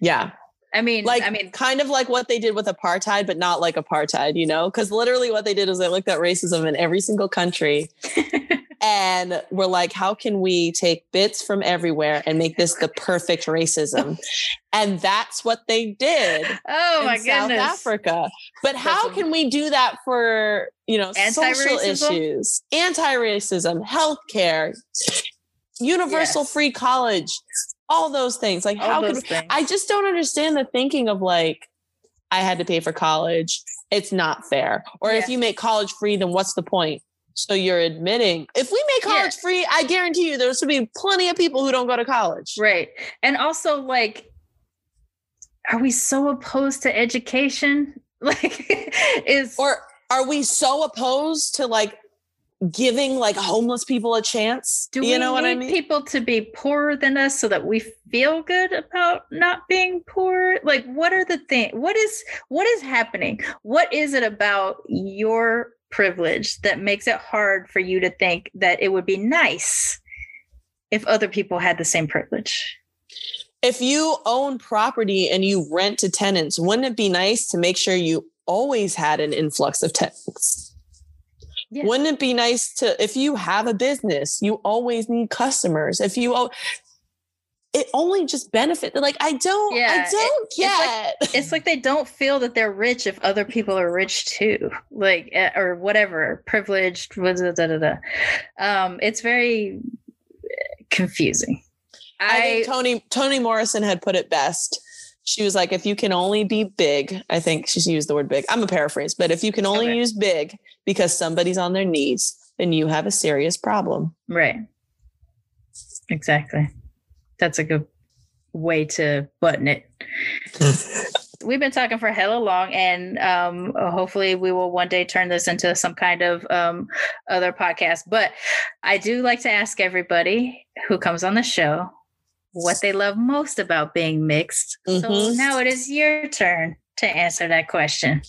yeah. I mean, like I mean, kind of like what they did with apartheid but not like apartheid you know? Because literally what they did is they looked at racism in every single country and we're like how can we take bits from everywhere and make this the perfect racism and that's what they did oh in my South. Africa. But how can we do that for, you know, social issues, anti-racism, healthcare, universal Yes. free college, all those things. Like All how could things. I just don't understand the thinking of like I had to pay for college. It's not fair. Or if you make college free, then what's the point? So you're admitting if we make Yeah. college free, I guarantee you there's to be plenty of people who don't go to college. Right. And also, like, are we so opposed to education? Like, is Or are we so opposed to like giving like homeless people a chance? do you we know what I need mean? people to be poorer than us so that we feel good about not being poor? Like, what are the things? What is what is happening? What is it about your privilege that makes it hard for you to think that it would be nice if other people had the same privilege? if you own property and you rent to tenants, wouldn't it be nice to make sure you always had an influx of tenants? Yeah. Wouldn't it be nice to, if you have a business, you always need customers. If you, it only just benefit. Like I don't, Yeah, I don't it's like- get. it's like they don't feel that they're rich if other people are rich too like eh, or whatever privileged da, da, da, da. um it's very eh, confusing I, i, think Tony Toni Morrison had put it best. She was like, if you can only be big, I think she used the word big. I'm a paraphrase, but if you can only Okay. use big because somebody's on their knees, then you have a serious problem. right exactly that's a good way to button it. We've been talking for hella long and um hopefully we will one day turn this into some kind of um other podcast. But i do like to ask everybody who comes on the show what they love most about being mixed. So Mhm. now it is your turn to answer that question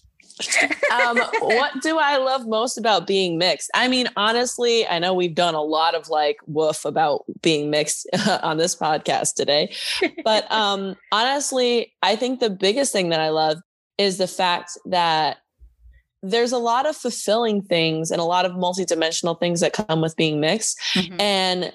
um, what do I love most about being mixed? I mean, honestly, I know we've done a lot of like woof about being mixed on this podcast today, but um, honestly, I think the biggest thing that I love is the fact that there's a lot of fulfilling things and a lot of multidimensional things that come with being mixed. Mhm. And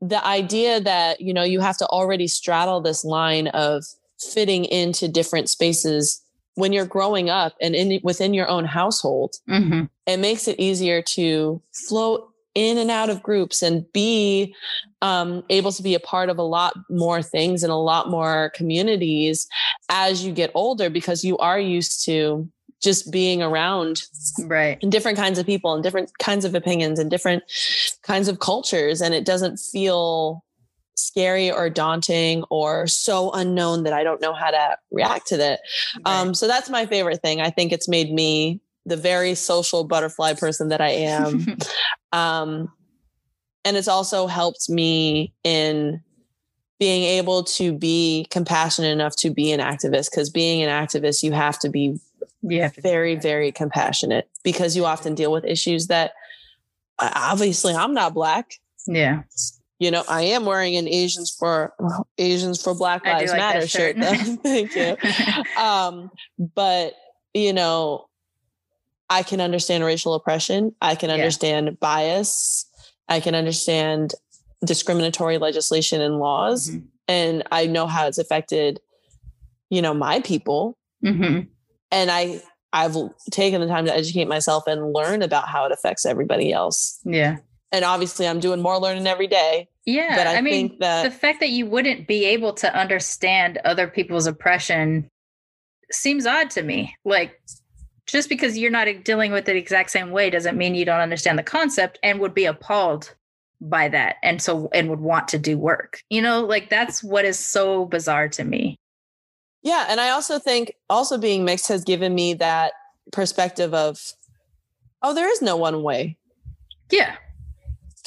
the idea that, you know, you have to already straddle this line of fitting into different spaces when you're growing up and in within your own household, Mhm. it makes it easier to flow in and out of groups and be um, able to be a part of a lot more things and a lot more communities as you get older because you are used to just being around right and different kinds of people and different kinds of opinions and different kinds of cultures and it doesn't feel scary or daunting or so unknown that I don't know how to react to that. Um, so that's my favorite thing. I think it's made me the very social butterfly person that I am. um, and it's also helped me in being able to be compassionate enough to be an activist because being an activist you have to be yeah very very compassionate because you often deal with issues that obviously i'm not black yeah you know i am wearing an asians for asians for black lives like matter shirt, shirt. though. thank you um but you know i can understand racial oppression i can Yeah. understand bias i can understand discriminatory legislation and laws Mhm. and i know how it's affected you know my people Mhm. and i i've taken the time to educate myself and learn about how it affects everybody else yeah and obviously i'm doing more learning every day yeah but i, i mean that the fact that you wouldn't be able to understand other people's oppression seems odd to me. Like, just because you're not dealing with it the exact same way doesn't mean you don't understand the concept and would be appalled by that and so and would want to do work. You know, like that's what is so bizarre to me. yeah and i also think also being mixed has given me that perspective of oh there is no one way Yeah.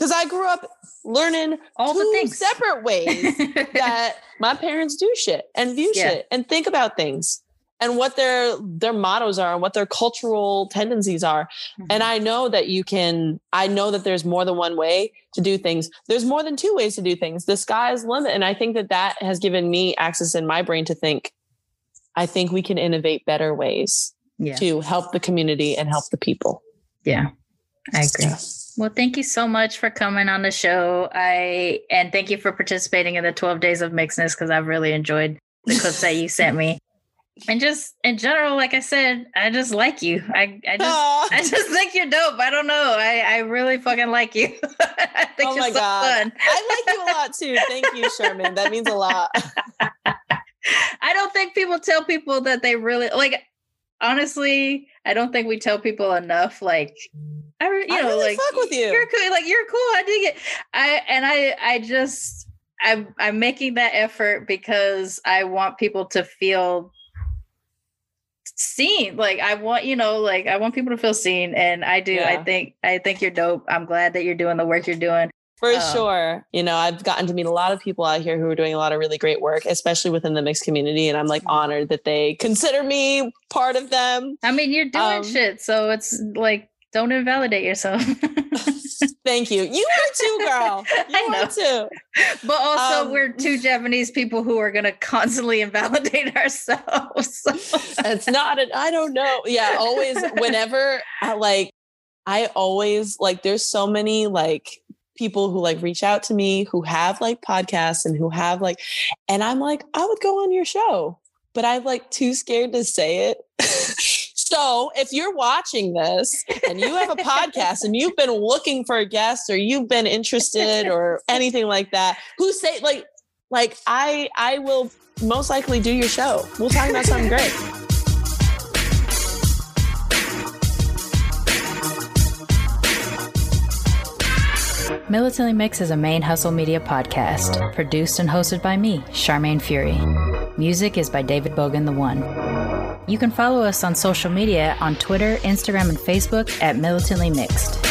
Because i grew up learning All the things. separate ways that my parents do shit and view Yeah. shit and think about things and what their their mottos are and what their cultural tendencies are Mm-hmm. and i know that you can i know that there's more than one way to do things there's more than two ways to do things the sky is limit and i think that that has given me access in my brain to think i think we can innovate better ways yeah. to help the community and help the people Yeah, I agree. Well, thank you so much for coming on the show. I and thank you for participating in the 12 days of mixedness because I've really enjoyed the clips that you sent me. and just in general, like I said, I just like you. I, I just Aw. I just think you're dope. I don't know. I, I really fucking like you. I think oh you're my so god, fun. I like you a lot too. Thank you, Sharmane. That means a lot. I don't think people tell people that they really like. Honestly, I don't think we tell people enough. Like, I, you I know, really like fuck with you. You're cool. Like you're cool. I dig it. I and I, I just, I'm, I'm making that effort because I want people to feel seen. Like I want, you know, like I want people to feel seen, and I do. I think, I think you're dope. I'm glad that you're doing the work you're doing. For Um, sure. You know, I've gotten to meet a lot of people out here who are doing a lot of really great work, especially within the mixed community. And I'm like Mm-hmm. honored that they consider me part of them. I mean, you're doing Um, shit, so it's like, don't invalidate yourself. Thank you. You are too, girl. You are too. But also, Um, we're two Japanese people who are going to constantly invalidate ourselves. It's not an, I don't know. Yeah, always, whenever I like, I always like, there's so many like people who like reach out to me who have like podcasts and who have like, and I'm like, I would go on your show, but I'm like too scared to say it. So if you're watching this and you have a podcast and you've been looking for a guest or you've been interested or anything like that, who say like like I I will most likely do your show. We'll talk about something great. Militantly Mix is a Mane Hustle Media podcast, produced and hosted by me, Sharmane Fury. Music is by David Bogan the One. You can follow us on social media on Twitter, Instagram, and Facebook at Militantly Mixed.